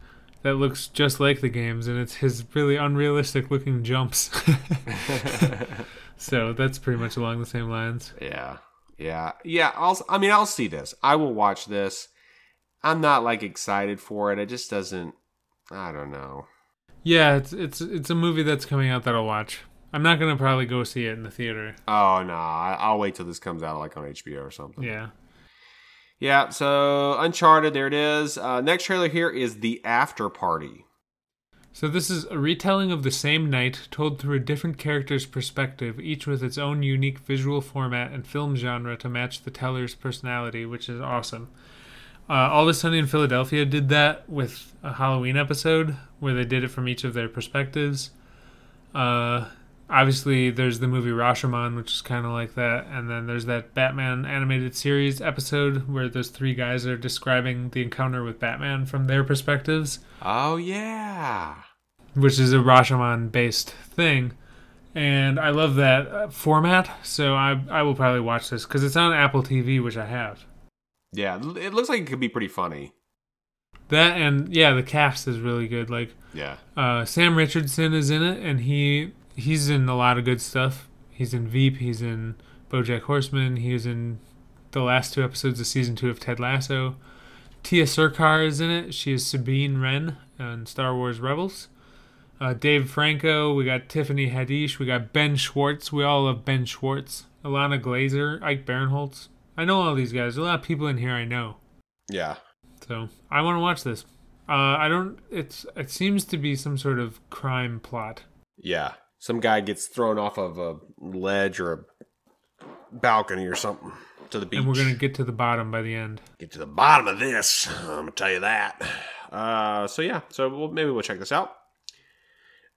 that looks just like the games, and it's his really unrealistic looking jumps." so that's pretty much along the same lines. yeah, yeah, yeah. I'll I mean I'll see this. I will watch this. I'm not like excited for it. It just doesn't. I don't know. Yeah, it's it's it's a movie that's coming out that I'll watch. I'm not gonna probably go see it in the theater. Oh no, I'll wait till this comes out like on HBO or something. Yeah. Yeah, so Uncharted, there it is. Uh, next trailer here is The After Party. So this is a retelling of the same night told through a different character's perspective, each with its own unique visual format and film genre to match the teller's personality, which is awesome. Uh, Always Sunny in Philadelphia did that with a Halloween episode where they did it from each of their perspectives. Uh, obviously, there's the movie Rashomon, which is kind of like that, and then there's that Batman animated series episode where those three guys are describing the encounter with Batman from their perspectives Oh, yeah. which is a Rashomon based thing. And I love that uh, format, so I I will probably watch this because it's on Apple TV, which I have. Yeah, it looks like it could be pretty funny. That and yeah, the cast is really good. Like Yeah. uh, Sam Richardson is in it, and he he's in a lot of good stuff. He's in Veep. He's in BoJack Horseman. He was in the last two episodes of season two of Ted Lasso. Tiya Sircar is in it. She is Sabine Wren on Star Wars Rebels. Uh, Dave Franco. We got Tiffany Haddish. We got Ben Schwartz. We all love Ben Schwartz. Ilana Glazer. Ike Barinholtz. I know all these guys. There's a lot of people in here I know. Yeah. So I want to watch this. Uh, I don't. It's. It seems to be some sort of crime plot. Yeah. Some guy gets thrown off of a ledge or a balcony or something to the beach. and we're gonna get to the bottom by the end. get to the bottom of this. I'm gonna tell you that. Uh, so yeah, so we'll, maybe we'll check this out.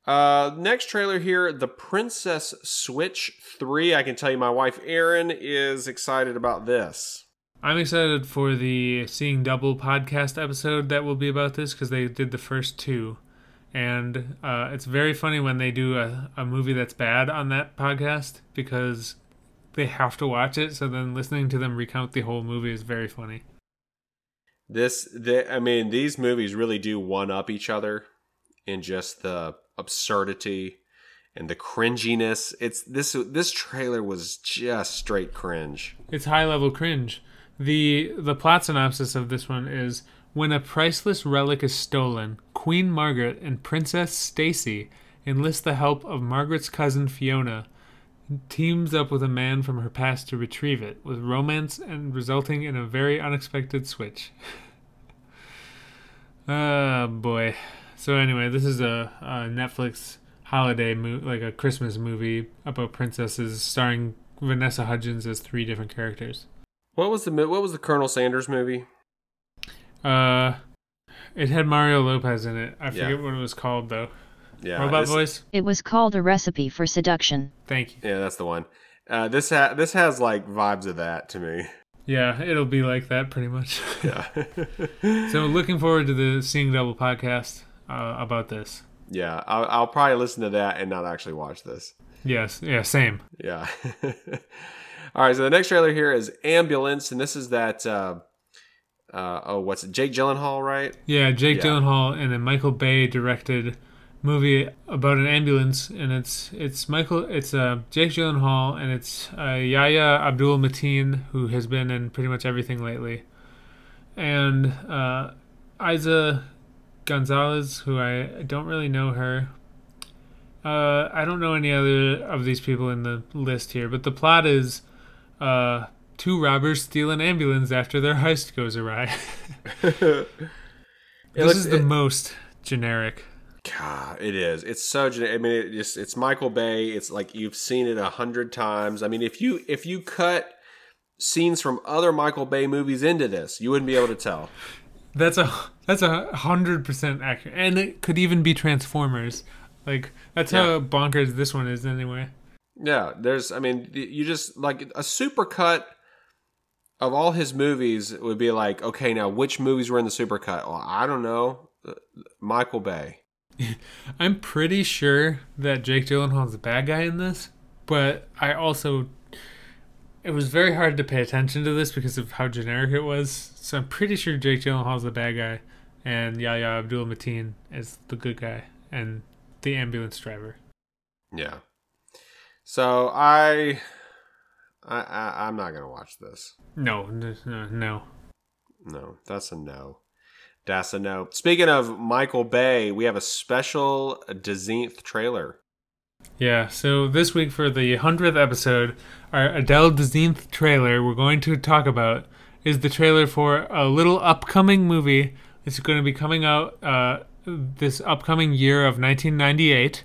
Uh, next trailer here, The Princess Switch Three. I can tell you, my wife Erin is excited about this. I'm excited for the Seeing Double podcast episode that will be about this because they did the first two, and uh, it's very funny when they do a, a movie that's bad on that podcast because they have to watch it. So then listening to them recount the whole movie is very funny. This, the, I mean, these movies really do one up each other in just the absurdity and the cringiness. It's this. This trailer was just straight cringe. It's high level cringe. The the plot synopsis of this one is when a priceless relic is stolen, Queen Margaret and Princess Stacy enlist the help of Margaret's cousin Fiona, teams up with a man from her past to retrieve it, with romance and resulting in a very unexpected switch. oh boy. So anyway, this is a, a Netflix holiday mo- like a Christmas movie about princesses starring Vanessa Hudgens as three different characters. What was the What was the Colonel Sanders movie? Uh, it had Mario Lopez in it. I Yeah. forget what it was called though. Yeah, Robot voice. It was called a recipe for seduction. Thank you. Yeah, that's the one. Uh, this ha- this has like vibes of that to me. Yeah, it'll be like that pretty much. Yeah, so looking forward to the Seeing Double podcast uh, about this. yeah. I'll, I'll probably listen to that and not actually watch this. Yes, yeah, same. Yeah. All right. So the next trailer here is Ambulance, and this is that. Uh, uh, oh, what's it? Jake Gyllenhaal, right? Yeah, Jake Yeah. Gyllenhaal and then Michael Bay directed movie about an ambulance, and it's it's Michael, it's uh, Jake Gyllenhaal, and it's uh, Yahya Abdul Mateen, who has been in pretty much everything lately, and uh, Eiza Gonzalez, who I don't really know her. Uh, I don't know any other of these people in the list here, but the plot is uh, two robbers steal an ambulance after their heist goes awry. this looks- is the it- most generic. God, it is. It's so. gen- I mean, it just it's Michael Bay. It's like you've seen it a hundred times. I mean, if you if you cut scenes from other Michael Bay movies into this, you wouldn't be able to tell. That's a that's a hundred percent accurate, and it could even be Transformers. Like that's Yeah. how bonkers this one is, anyway. Yeah, there's. I mean, you just like a super cut of all his movies would be like, okay, now which movies were in the supercut? Well, I don't know. Michael Bay. I'm pretty sure that Jake Gyllenhaal's a bad guy in this, but I also it was very hard to pay attention to this because of how generic it was. So I'm pretty sure Jake Gyllenhaal's the bad guy, and Yahya Abdul Mateen is the good guy, and the ambulance driver. Yeah. So I, I, I I'm not gonna watch this. No, no, no. No, that's a no. That's a no. Speaking of Michael Bay, we have a special Dezeenth trailer. Yeah, so this week for the 100th episode, our Adele Dazeemth trailer we're going to talk about is the trailer for a little upcoming movie. It's going to be coming out uh, this upcoming year of 1998.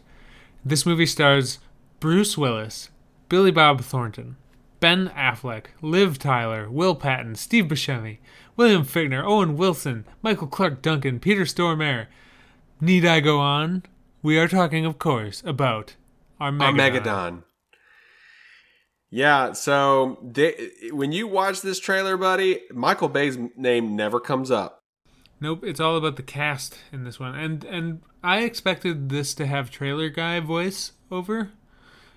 This movie stars Bruce Willis, Billy Bob Thornton, Ben Affleck, Liv Tyler, Will Patton, Steve Buscemi, William Fichtner, Owen Wilson, Michael Clark Duncan, Peter Stormare. Need I go on? We are talking, of course, about Armageddon. Armageddon. Yeah, so they, when you watch this trailer, buddy, Michael Bay's name never comes up. Nope, it's all about the cast in this one, and and I expected this to have trailer guy voice over,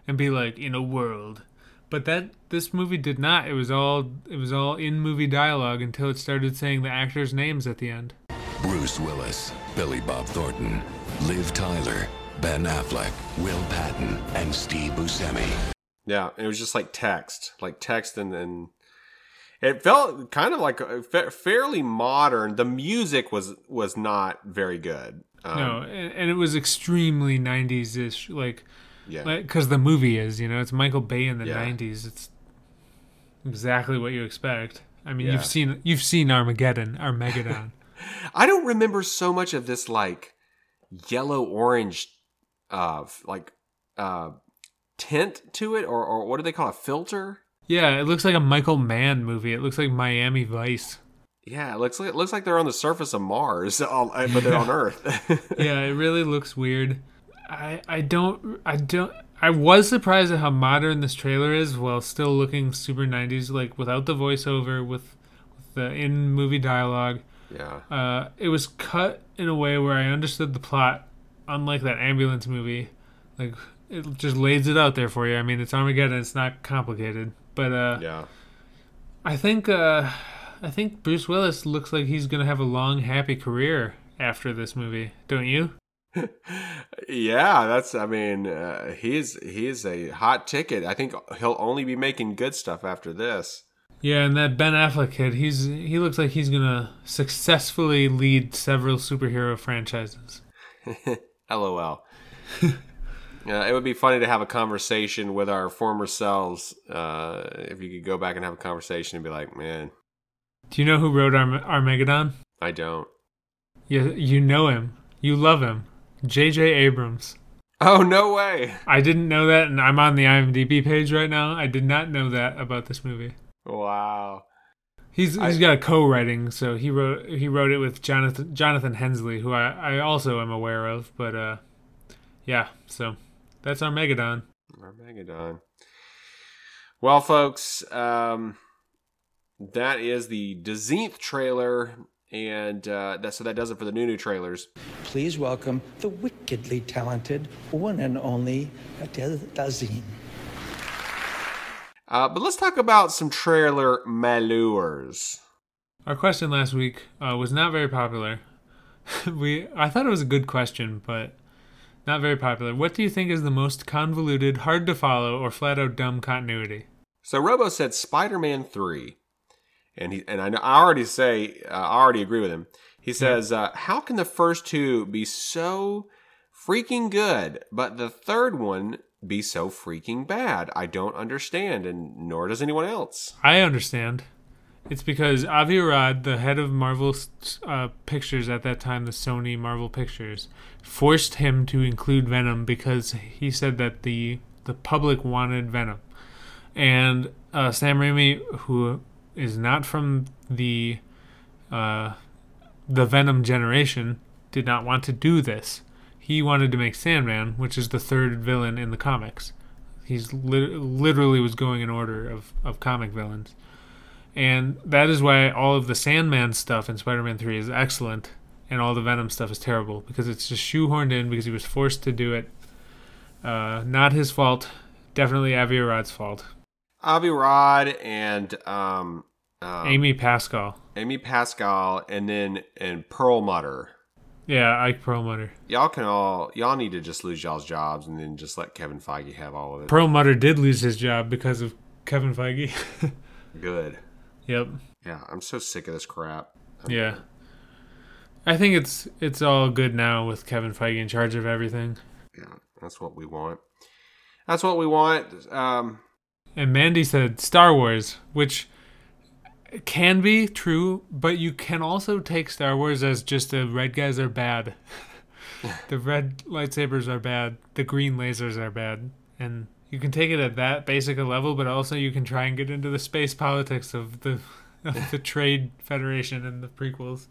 and be like in a world, but that this movie did not. It was all it was all in movie dialogue until it started saying the actors' names at the end. Bruce Willis, Billy Bob Thornton, Liv Tyler, Ben Affleck, Will Patton, and Steve Buscemi. Yeah, it was just like text, like text, and then it felt kind of like a fa- fairly modern. The music was was not very good. Um, no, and, and it was extremely '90s ish, like yeah, because the movie is, you know, it's Michael Bay in the Yeah. '90s. It's exactly what you expect. I mean, Yeah. you've seen you've seen Armageddon, Armageddon. I don't remember so much of this like yellow orange, uh, like uh, tint to it, or or what do they call it, A filter? Yeah, it looks like a Michael Mann movie. It looks like Miami Vice. Yeah, it looks like it looks like they're on the surface of Mars, but they're on Earth. Yeah, it really looks weird. I I don't I don't I was surprised at how modern this trailer is while still looking super 90s like without the voiceover with, with the in movie dialogue. yeah, Uh it was cut in a way where I understood the plot unlike that ambulance movie. Like it just lays it out there for you. I mean, it's Armageddon, it's not complicated. But uh yeah. I think uh, I think Bruce Willis looks like he's gonna have a long, happy career after this movie. Don't you? Yeah, that's. I mean, uh, he's he's a hot ticket. I think he'll only be making good stuff after this. Yeah, and that Ben Affleck kid, he's he looks like he's gonna successfully lead several superhero franchises. LOL. Yeah, it would be funny to have a conversation with our former selves. Uh, if you could go back and have a conversation and be like, "Man, Do you know who wrote Arm- Armageddon? I don't." You you know him. You love him. J.J. Abrams. Oh no way! I didn't know that, and I'm on the IMDb page right now. I did not know that about this movie. Wow. He's he's got a co-writing, so he wrote he wrote it with Jonathan Jonathan Hensleigh, who I, I also am aware of. But uh, yeah, so that's our Megadon. Our Armageddon. Well, folks, um, that is the Dezeenth trailer, and uh, that so that does it for the new new trailers. Please welcome the wickedly talented one and only Adele Dazeem. Uh, but let's talk about some trailer malures. Our question last week uh, was not very popular. we I thought it was a good question, but Not very popular. What do you think is the most convoluted, hard to follow, or flat out dumb continuity? So Robo said Spider-Man three, and he and I know I already say uh, I already agree with him. He says, uh, "How can the first two be so freaking good, but the third one be so freaking bad? I don't understand, and nor does anyone else." I understand. It's because Avi Arad, the head of Marvel uh, Pictures at that time, the Sony Marvel Pictures, forced him to include Venom because he said that the the public wanted Venom, and uh, Sam Raimi, who is not from the uh, the Venom generation, did not want to do this. He wanted to make Sandman, which is the third villain in the comics. He's lit- literally was going in order of, of comic villains. And that is why all of the Sandman stuff in Spider Man 3 is excellent and all the Venom stuff is terrible because it's just shoehorned in because he was forced to do it. Uh, not his fault. Definitely Avi Arad's fault. Avi Rod and um, um, Amy Pascal. Amy Pascal, and then and Perlmutter. Yeah, Ike Perlmutter. Y'all can all y'all need to just lose y'all's jobs and then just let Kevin Feige have all of it. Perlmutter did lose his job because of Kevin Feige. Good. yep. Yeah, I'm so sick of this crap. Yeah. I think it's it's all good now with Kevin Feige in charge of everything. Yeah, that's what we want. That's what we want. Um, And Mandy said Star Wars, which can be true, but you can also take Star Wars as just the red guys are bad. the red lightsabers are bad. The green lasers are bad. And you can take it at that basic a level, but also you can try and get into the space politics of the of the Trade Federation and the prequels,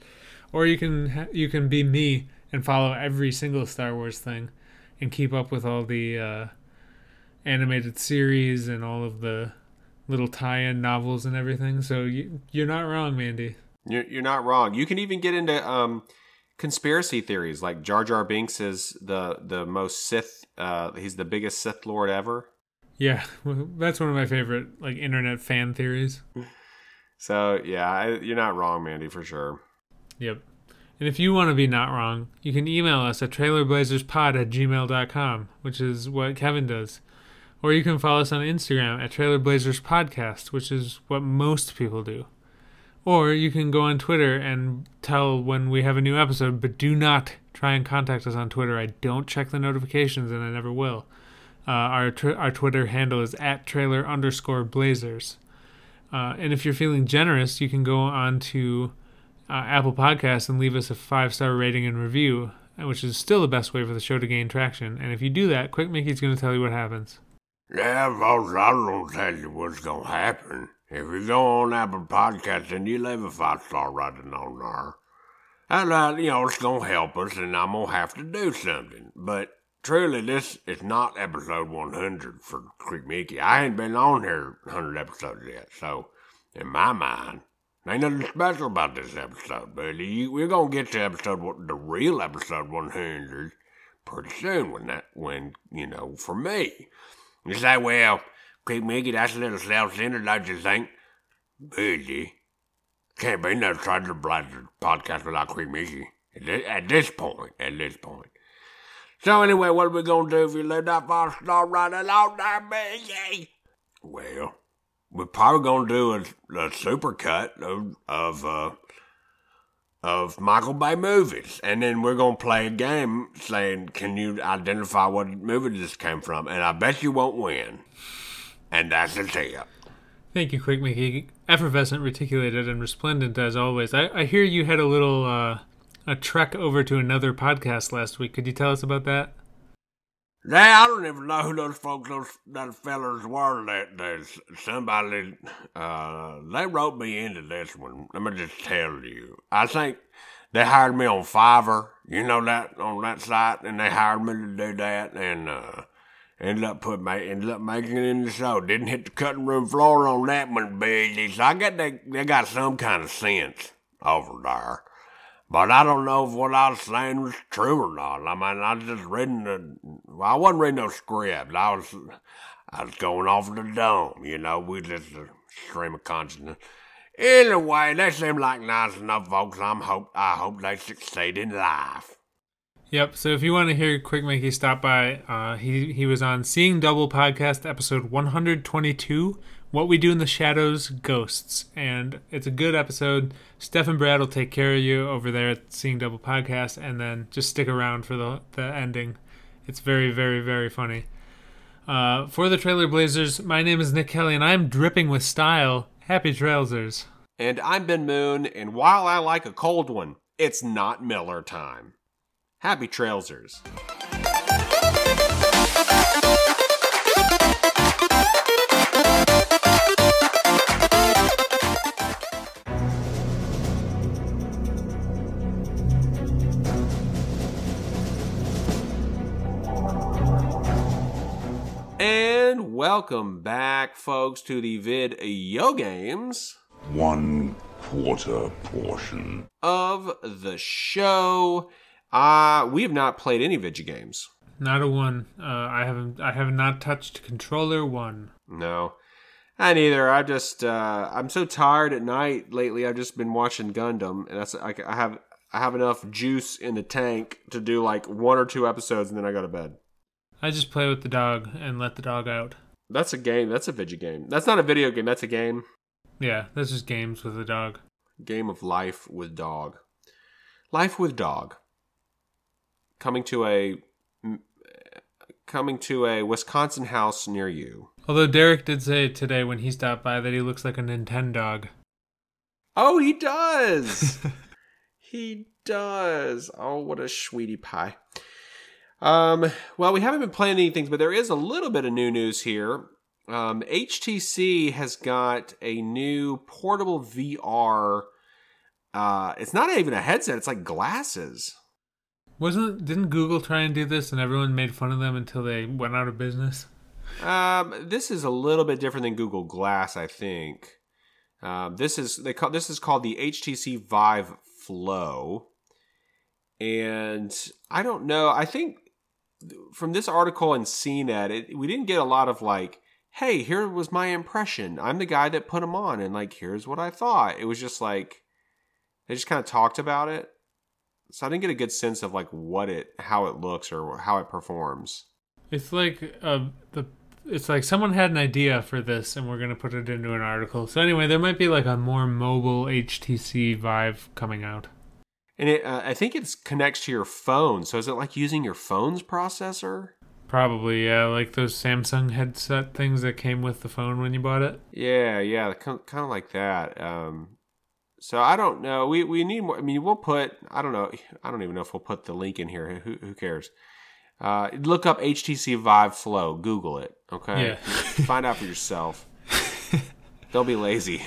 or you can you can be me and follow every single Star Wars thing, and keep up with all the uh, animated series and all of the little tie-in novels and everything. So you, you're not wrong, Mandy. you're, you're not wrong. You can even get into um, conspiracy theories, like Jar Jar Binks is the the most Sith. Uh, he's the biggest Sith Lord ever. Yeah, well, that's one of my favorite like internet fan theories. So yeah, I, you're not wrong, Mandy, for sure. Yep. And if you want to be not wrong, you can email us at trailerblazerspod at gmail.com, which is what Kevin does. Or you can follow us on Instagram at trailerblazerspodcast, which is what most people do. Or you can go on Twitter and tell when we have a new episode, but do not try and contact us on Twitter. I don't check the notifications and I never will. Uh, our, tr- our Twitter handle is at trailer underscore blazers. Uh, and if you're feeling generous, you can go on to uh, Apple Podcasts and leave us a five star rating and review, which is still the best way for the show to gain traction. And if you do that, Quick Mickey's going to tell you what happens. Yeah, folks, I don't tell you what's gonna happen. If you go on Apple Podcasts and you leave a five star rating on there, and uh, you know it's gonna help us, and I'm gonna have to do something. But truly, this is not episode 100 for Creek Mickey. I ain't been on here 100 episodes yet, so in my mind, ain't nothing special about this episode. You, we're gonna get to episode the real episode 100 pretty soon. When that, when you know, for me. You say, well, Mickey, that's a little self-centered, don't you think? Buddy, can't be no Trailer Blazer podcast without Creek Mickey. At thi- At this point, at this point. So anyway, what are we gonna do if you let that five star rating on there, Mickey? Well, we're probably gonna do a, a super cut of of uh, of Michael Bay movies, and then we're gonna play a game saying, "Can you identify what movie this came from?" And I bet you won't win. And that's a tip. Thank you, Quick Mickey. Effervescent, reticulated, and resplendent as always. I, I hear you had a little uh, a trek over to another podcast last week. Could you tell us about that? Yeah, I don't even know who those folks, those those fellers were. That there's somebody. Uh, they wrote me into this one. Let me just tell you. I think they hired me on Fiverr. You know that on that site, and they hired me to do that, and uh, ended up put ma- ended up making it in the show. Didn't hit the cutting room floor on that one, baby. So I get they they got some kind of sense over there. But I don't know if what I was saying was true or not. I mean, I was just reading the. Well, I wasn't reading no script. I was, I was going off the dome. You know, we just a stream of consciousness. Anyway, they seem like nice enough folks. I'm hope I hope they succeed in life. Yep. So if you want to hear Quick Mickey stop by, uh, he he was on Seeing Double podcast episode 122. What we do in the shadows, ghosts, and it's a good episode. Steph and Brad will take care of you over there at Seeing Double podcast, and then just stick around for the the ending. It's very very very funny. Uh, for the Trailer Blazers, my name is Nick Kelly, and I'm dripping with style. Happy Trailsers. And I'm Ben Moon, and while I like a cold one, it's not Miller time. Happy Trailsers. And welcome back, folks, to the vid Yo Games one quarter portion. of the show. Uh, we have not played any video games. Not a one. Uh, I haven't. I have not touched controller one. No, I neither. I've just uh, I'm so tired at night lately. I've just been watching Gundam, and that's I, I have I have enough juice in the tank to do like one or two episodes, and then I go to bed. I just play with the dog and let the dog out. That's a game. That's a video game. That's not a video game. That's a game. Yeah, that's just games with the dog. Game of life with dog. Life with dog. Coming to a coming to a Wisconsin house near you. Although Derek did say today when he stopped by that he looks like a Nintendo dog. Oh, he does. he does. Oh, what a sweetie pie. Um, well, we haven't been playing anything, but there is a little bit of new news here. Um, HTC has got a new portable VR. Uh, it's not even a headset; it's like glasses. Wasn't didn't Google try and do this and everyone made fun of them until they went out of business? Um, this is a little bit different than Google Glass, I think. Um, this is they call this is called the HTC Vive Flow, and I don't know. I think from this article in CNET, it, we didn't get a lot of like, "Hey, here was my impression. I'm the guy that put them on, and like, here's what I thought." It was just like they just kind of talked about it, so I didn't get a good sense of like what it, how it looks, or how it performs. It's like uh, the it's like someone had an idea for this and we're gonna put it into an article. So anyway, there might be like a more mobile HTC Vive coming out. And it, uh, I think it connects to your phone. So is it like using your phone's processor? Probably, yeah, like those Samsung headset things that came with the phone when you bought it. Yeah, yeah, kind of like that. Um, so I don't know. We we need more. I mean, we'll put. I don't know. I don't even know if we'll put the link in here. Who who cares? Uh, look up HTC Vive Flow. Google it. Okay. Yeah. Find out for yourself. Don't be lazy,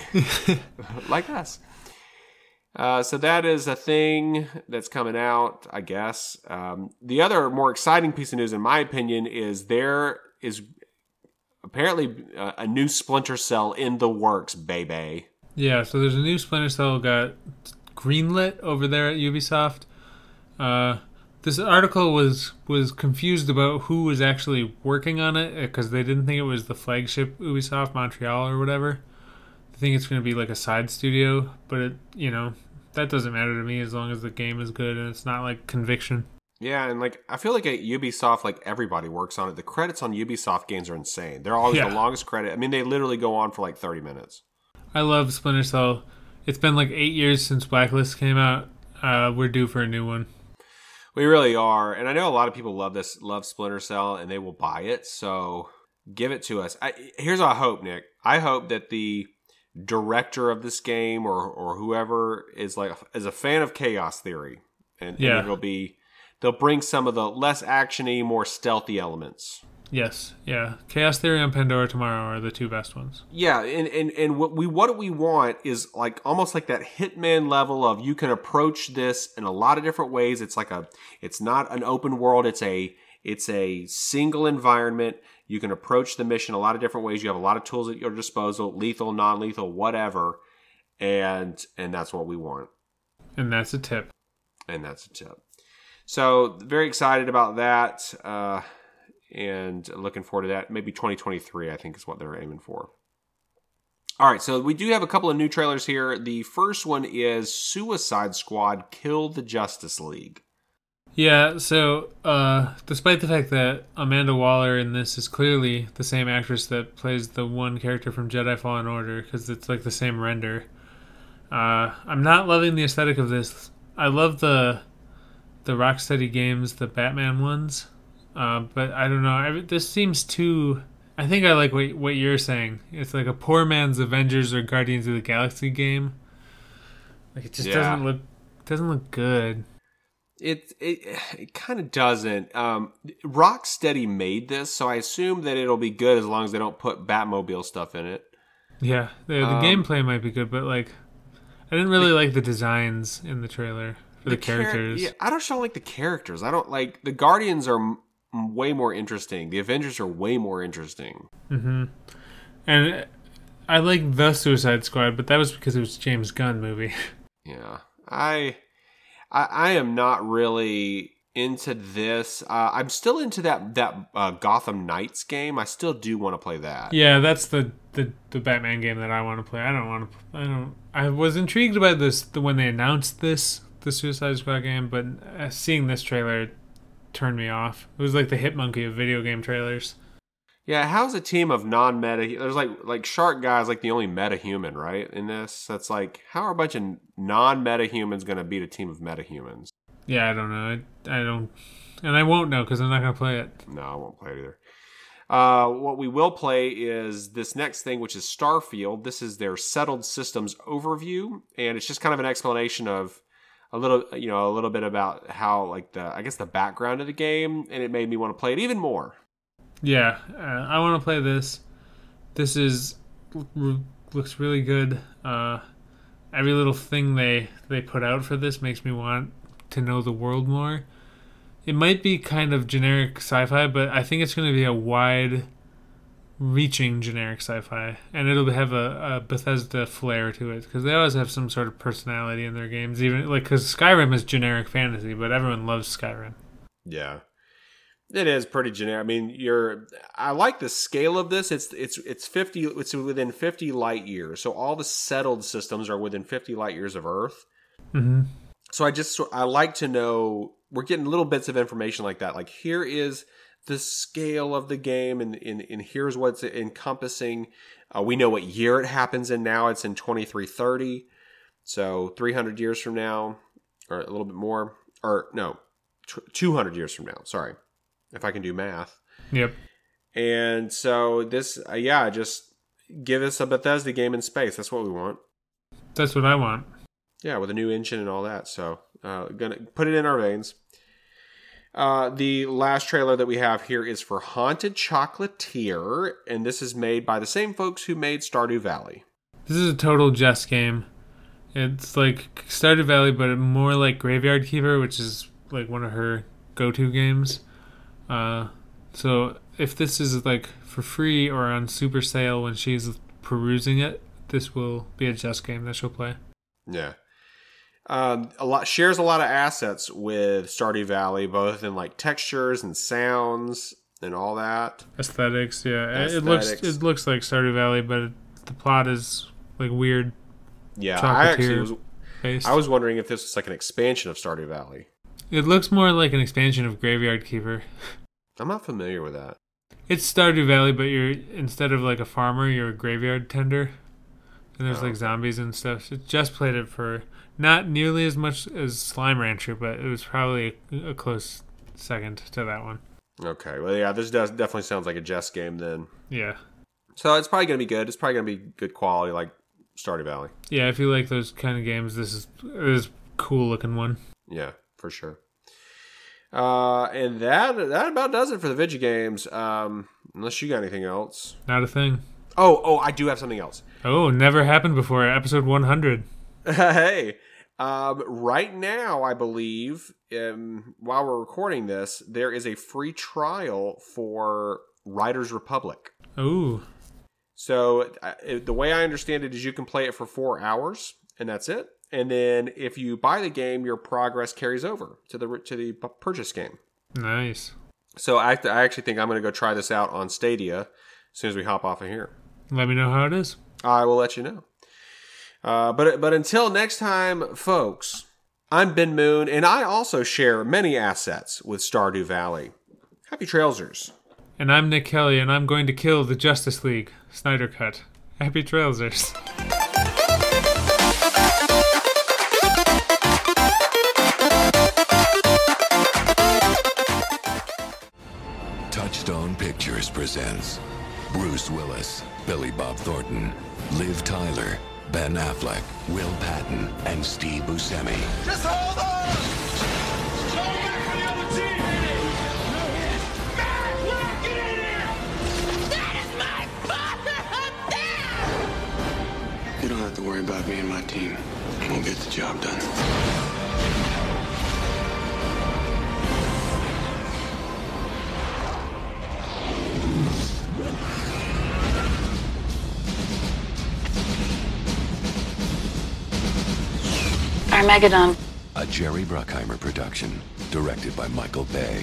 like us. Uh, so that is a thing that's coming out, I guess. Um, the other more exciting piece of news, in my opinion, is there is apparently a, a new Splinter Cell in the works, baby. Yeah, so there's a new Splinter Cell got greenlit over there at Ubisoft. Uh, this article was was confused about who was actually working on it because they didn't think it was the flagship Ubisoft Montreal or whatever. They think it's going to be like a side studio, but it you know that doesn't matter to me as long as the game is good and it's not like conviction. Yeah, and like I feel like at Ubisoft, like everybody works on it. The credits on Ubisoft games are insane. They're always Yeah. the longest credit. I mean, they literally go on for like thirty minutes. I love Splinter Cell. It's been like eight years since Blacklist came out. Uh, we're due for a new one. We really are, and I know a lot of people love this, love Splinter Cell, and they will buy it. So give it to us. I, here's our hope, Nick. I hope that the director of this game or or whoever is like is a fan of Chaos Theory, and, and Yeah. it'll be they'll bring some of the less actiony, more stealthy elements. Yes, yeah. Chaos Theory and Pandora tomorrow are the two best ones. Yeah, and, and and what we what we want is like almost like that hitman level of you can approach this in a lot of different ways. It's like a it's not an open world, it's a it's a single environment. You can approach the mission a lot of different ways. You have a lot of tools at your disposal, lethal, non-lethal, whatever. And and that's what we want. And that's a tip. And that's a tip. So very excited about that. Uh and looking forward to that. Maybe 2023, I think, is what they're aiming for. All right, so we do have a couple of new trailers here. The first one is Suicide Squad Kill the Justice League. Yeah, so uh, despite the fact that Amanda Waller in this is clearly the same actress that plays the one character from Jedi Fallen Order, because it's like the same render, uh, I'm not loving the aesthetic of this. I love the the Rocksteady games, the Batman ones, uh, but I don't know. I, this seems too. I think I like what what you're saying. It's like a poor man's Avengers or Guardians of the Galaxy game. Like it just Yeah. doesn't look doesn't look good. It it it kind of doesn't. Um, Rocksteady made this, so I assume that it'll be good as long as they don't put Batmobile stuff in it. Yeah, the, the Um, gameplay might be good, but like, I didn't really like the designs in the trailer for the, char- characters. yeah, I just don't like the characters. I don't like the Guardians are m- way more interesting. The Avengers are way more interesting. hmm And I like the Suicide Squad, but that was because it was a James Gunn movie. Yeah, I, I, I am not really into this. Uh, I'm still into that that uh, Gotham Knights game. I still do want to play that. yeah, that's the, the the Batman game that I want to play. I don't want to. I don't. I was intrigued by this the when they announced this the Suicide Squad game, but uh, seeing this trailer turned me off. It was like the Hit-Monkey of video game trailers. Yeah, how's a team of non-meta? There's like like Shark Guy's like the only meta human, right? In this, that's like how are a bunch of non-meta humans going to beat a team of meta humans? Yeah, I don't know. I, I don't, and I won't know because I'm not gonna play it. No, I won't play it either. Uh, what we will play is this next thing, which is Starfield. This is their settled systems overview, and it's just kind of an explanation of a little, you know, a little bit about how, like the, I guess, the background of the game, and it made me want to play it even more. Yeah, uh, I want to play this. This is looks really good. Uh, every little thing they they put out for this makes me want to know the world more. It might be kind of generic sci-fi, but I think it's going to be a wide reaching generic sci-fi and it'll have a, a Bethesda flair to it because they always have some sort of personality in their games even like because Skyrim is generic fantasy but everyone loves Skyrim Yeah. It is pretty generic. I mean, you're I like the scale of this. It's it's it's 50 it's within 50 light years. So all the settled systems are within 50 light years of Earth. mm-hmm. So I just I like to know we're getting little bits of information like that. Like here is the scale of the game and and, and here's what's encompassing. Uh, we know what year it happens in now. It's in 2330. So 300 years from now or a little bit more or no, tw 200 years from now. Sorry. If I can do math. yep And so this uh, yeah, just give us a Bethesda game in space. That's what we want. that's what I want Yeah, with a new engine and all that. So, uh, gonna put it in our veins. Uh, the last trailer that we have here is for Haunted Chocolatier, and this is made by the same folks who made Stardew Valley. This is a total Jess game. It's like Stardew Valley, but more like Graveyard Keeper, which is like one of her go-to games. Uh, so if this is like for free or on super sale when she's perusing it, this will be a Jess game that she'll play. Yeah. Um, a lot shares a lot of assets with Stardew Valley, both in like textures and sounds and all that. Aesthetics, yeah. It- It looks it looks like Stardew Valley, but it, the plot is like weird Yeah, I actually was based. I was wondering if this was like an expansion of Stardew Valley. It looks more like an expansion of Graveyard Keeper. I'm not familiar with that. It's Stardew Valley, but you're instead of like a farmer, you're a graveyard tender, and there's Oh. like zombies and stuff. So just played it for not nearly as much as Slime Rancher, but it was probably a, a close second to that one. Okay, well, yeah, this does definitely sounds like a Jess game then. Yeah, So it's probably gonna be good. It's probably gonna be good quality, like Stardew Valley. yeah. If you like those kind of games, this is this is a cool looking one. Yeah, for sure. Uh, and that that about does it for the video games. Um, unless you got anything else. Not a thing. Oh, oh, I do have something else. Oh, never happened before. Episode 100. hey, um, right now, I believe, um, while we're recording this, there is a free trial for Riders Republic. Oh, So uh, the way I understand it is you can play it for four hours, and that's it. And then if you buy the game, your progress carries over to the to the purchase game. nice. So I, I actually think I'm going to go try this out on Stadia as soon as we hop off of here. Let me know how it is. I will let you know. Uh, but but until next time, folks, I'm Ben Moon, and I also share many assets with Stardew Valley. Happy Trailsers. And I'm Nick Kelly, and I'm going to kill the Justice League. Snyder Cut. Happy Trailsers. Presents Bruce Willis, Billy Bob Thornton, Liv Tyler, Ben Affleck, Will Patton, and Steve Buscemi. Just hold on! Show back for the other team! Matt, look, get in here! That is my father up there! You don't have to worry about me and my team. We'll get the job done. Armageddon. A Jerry Bruckheimer production, directed by Michael Bay.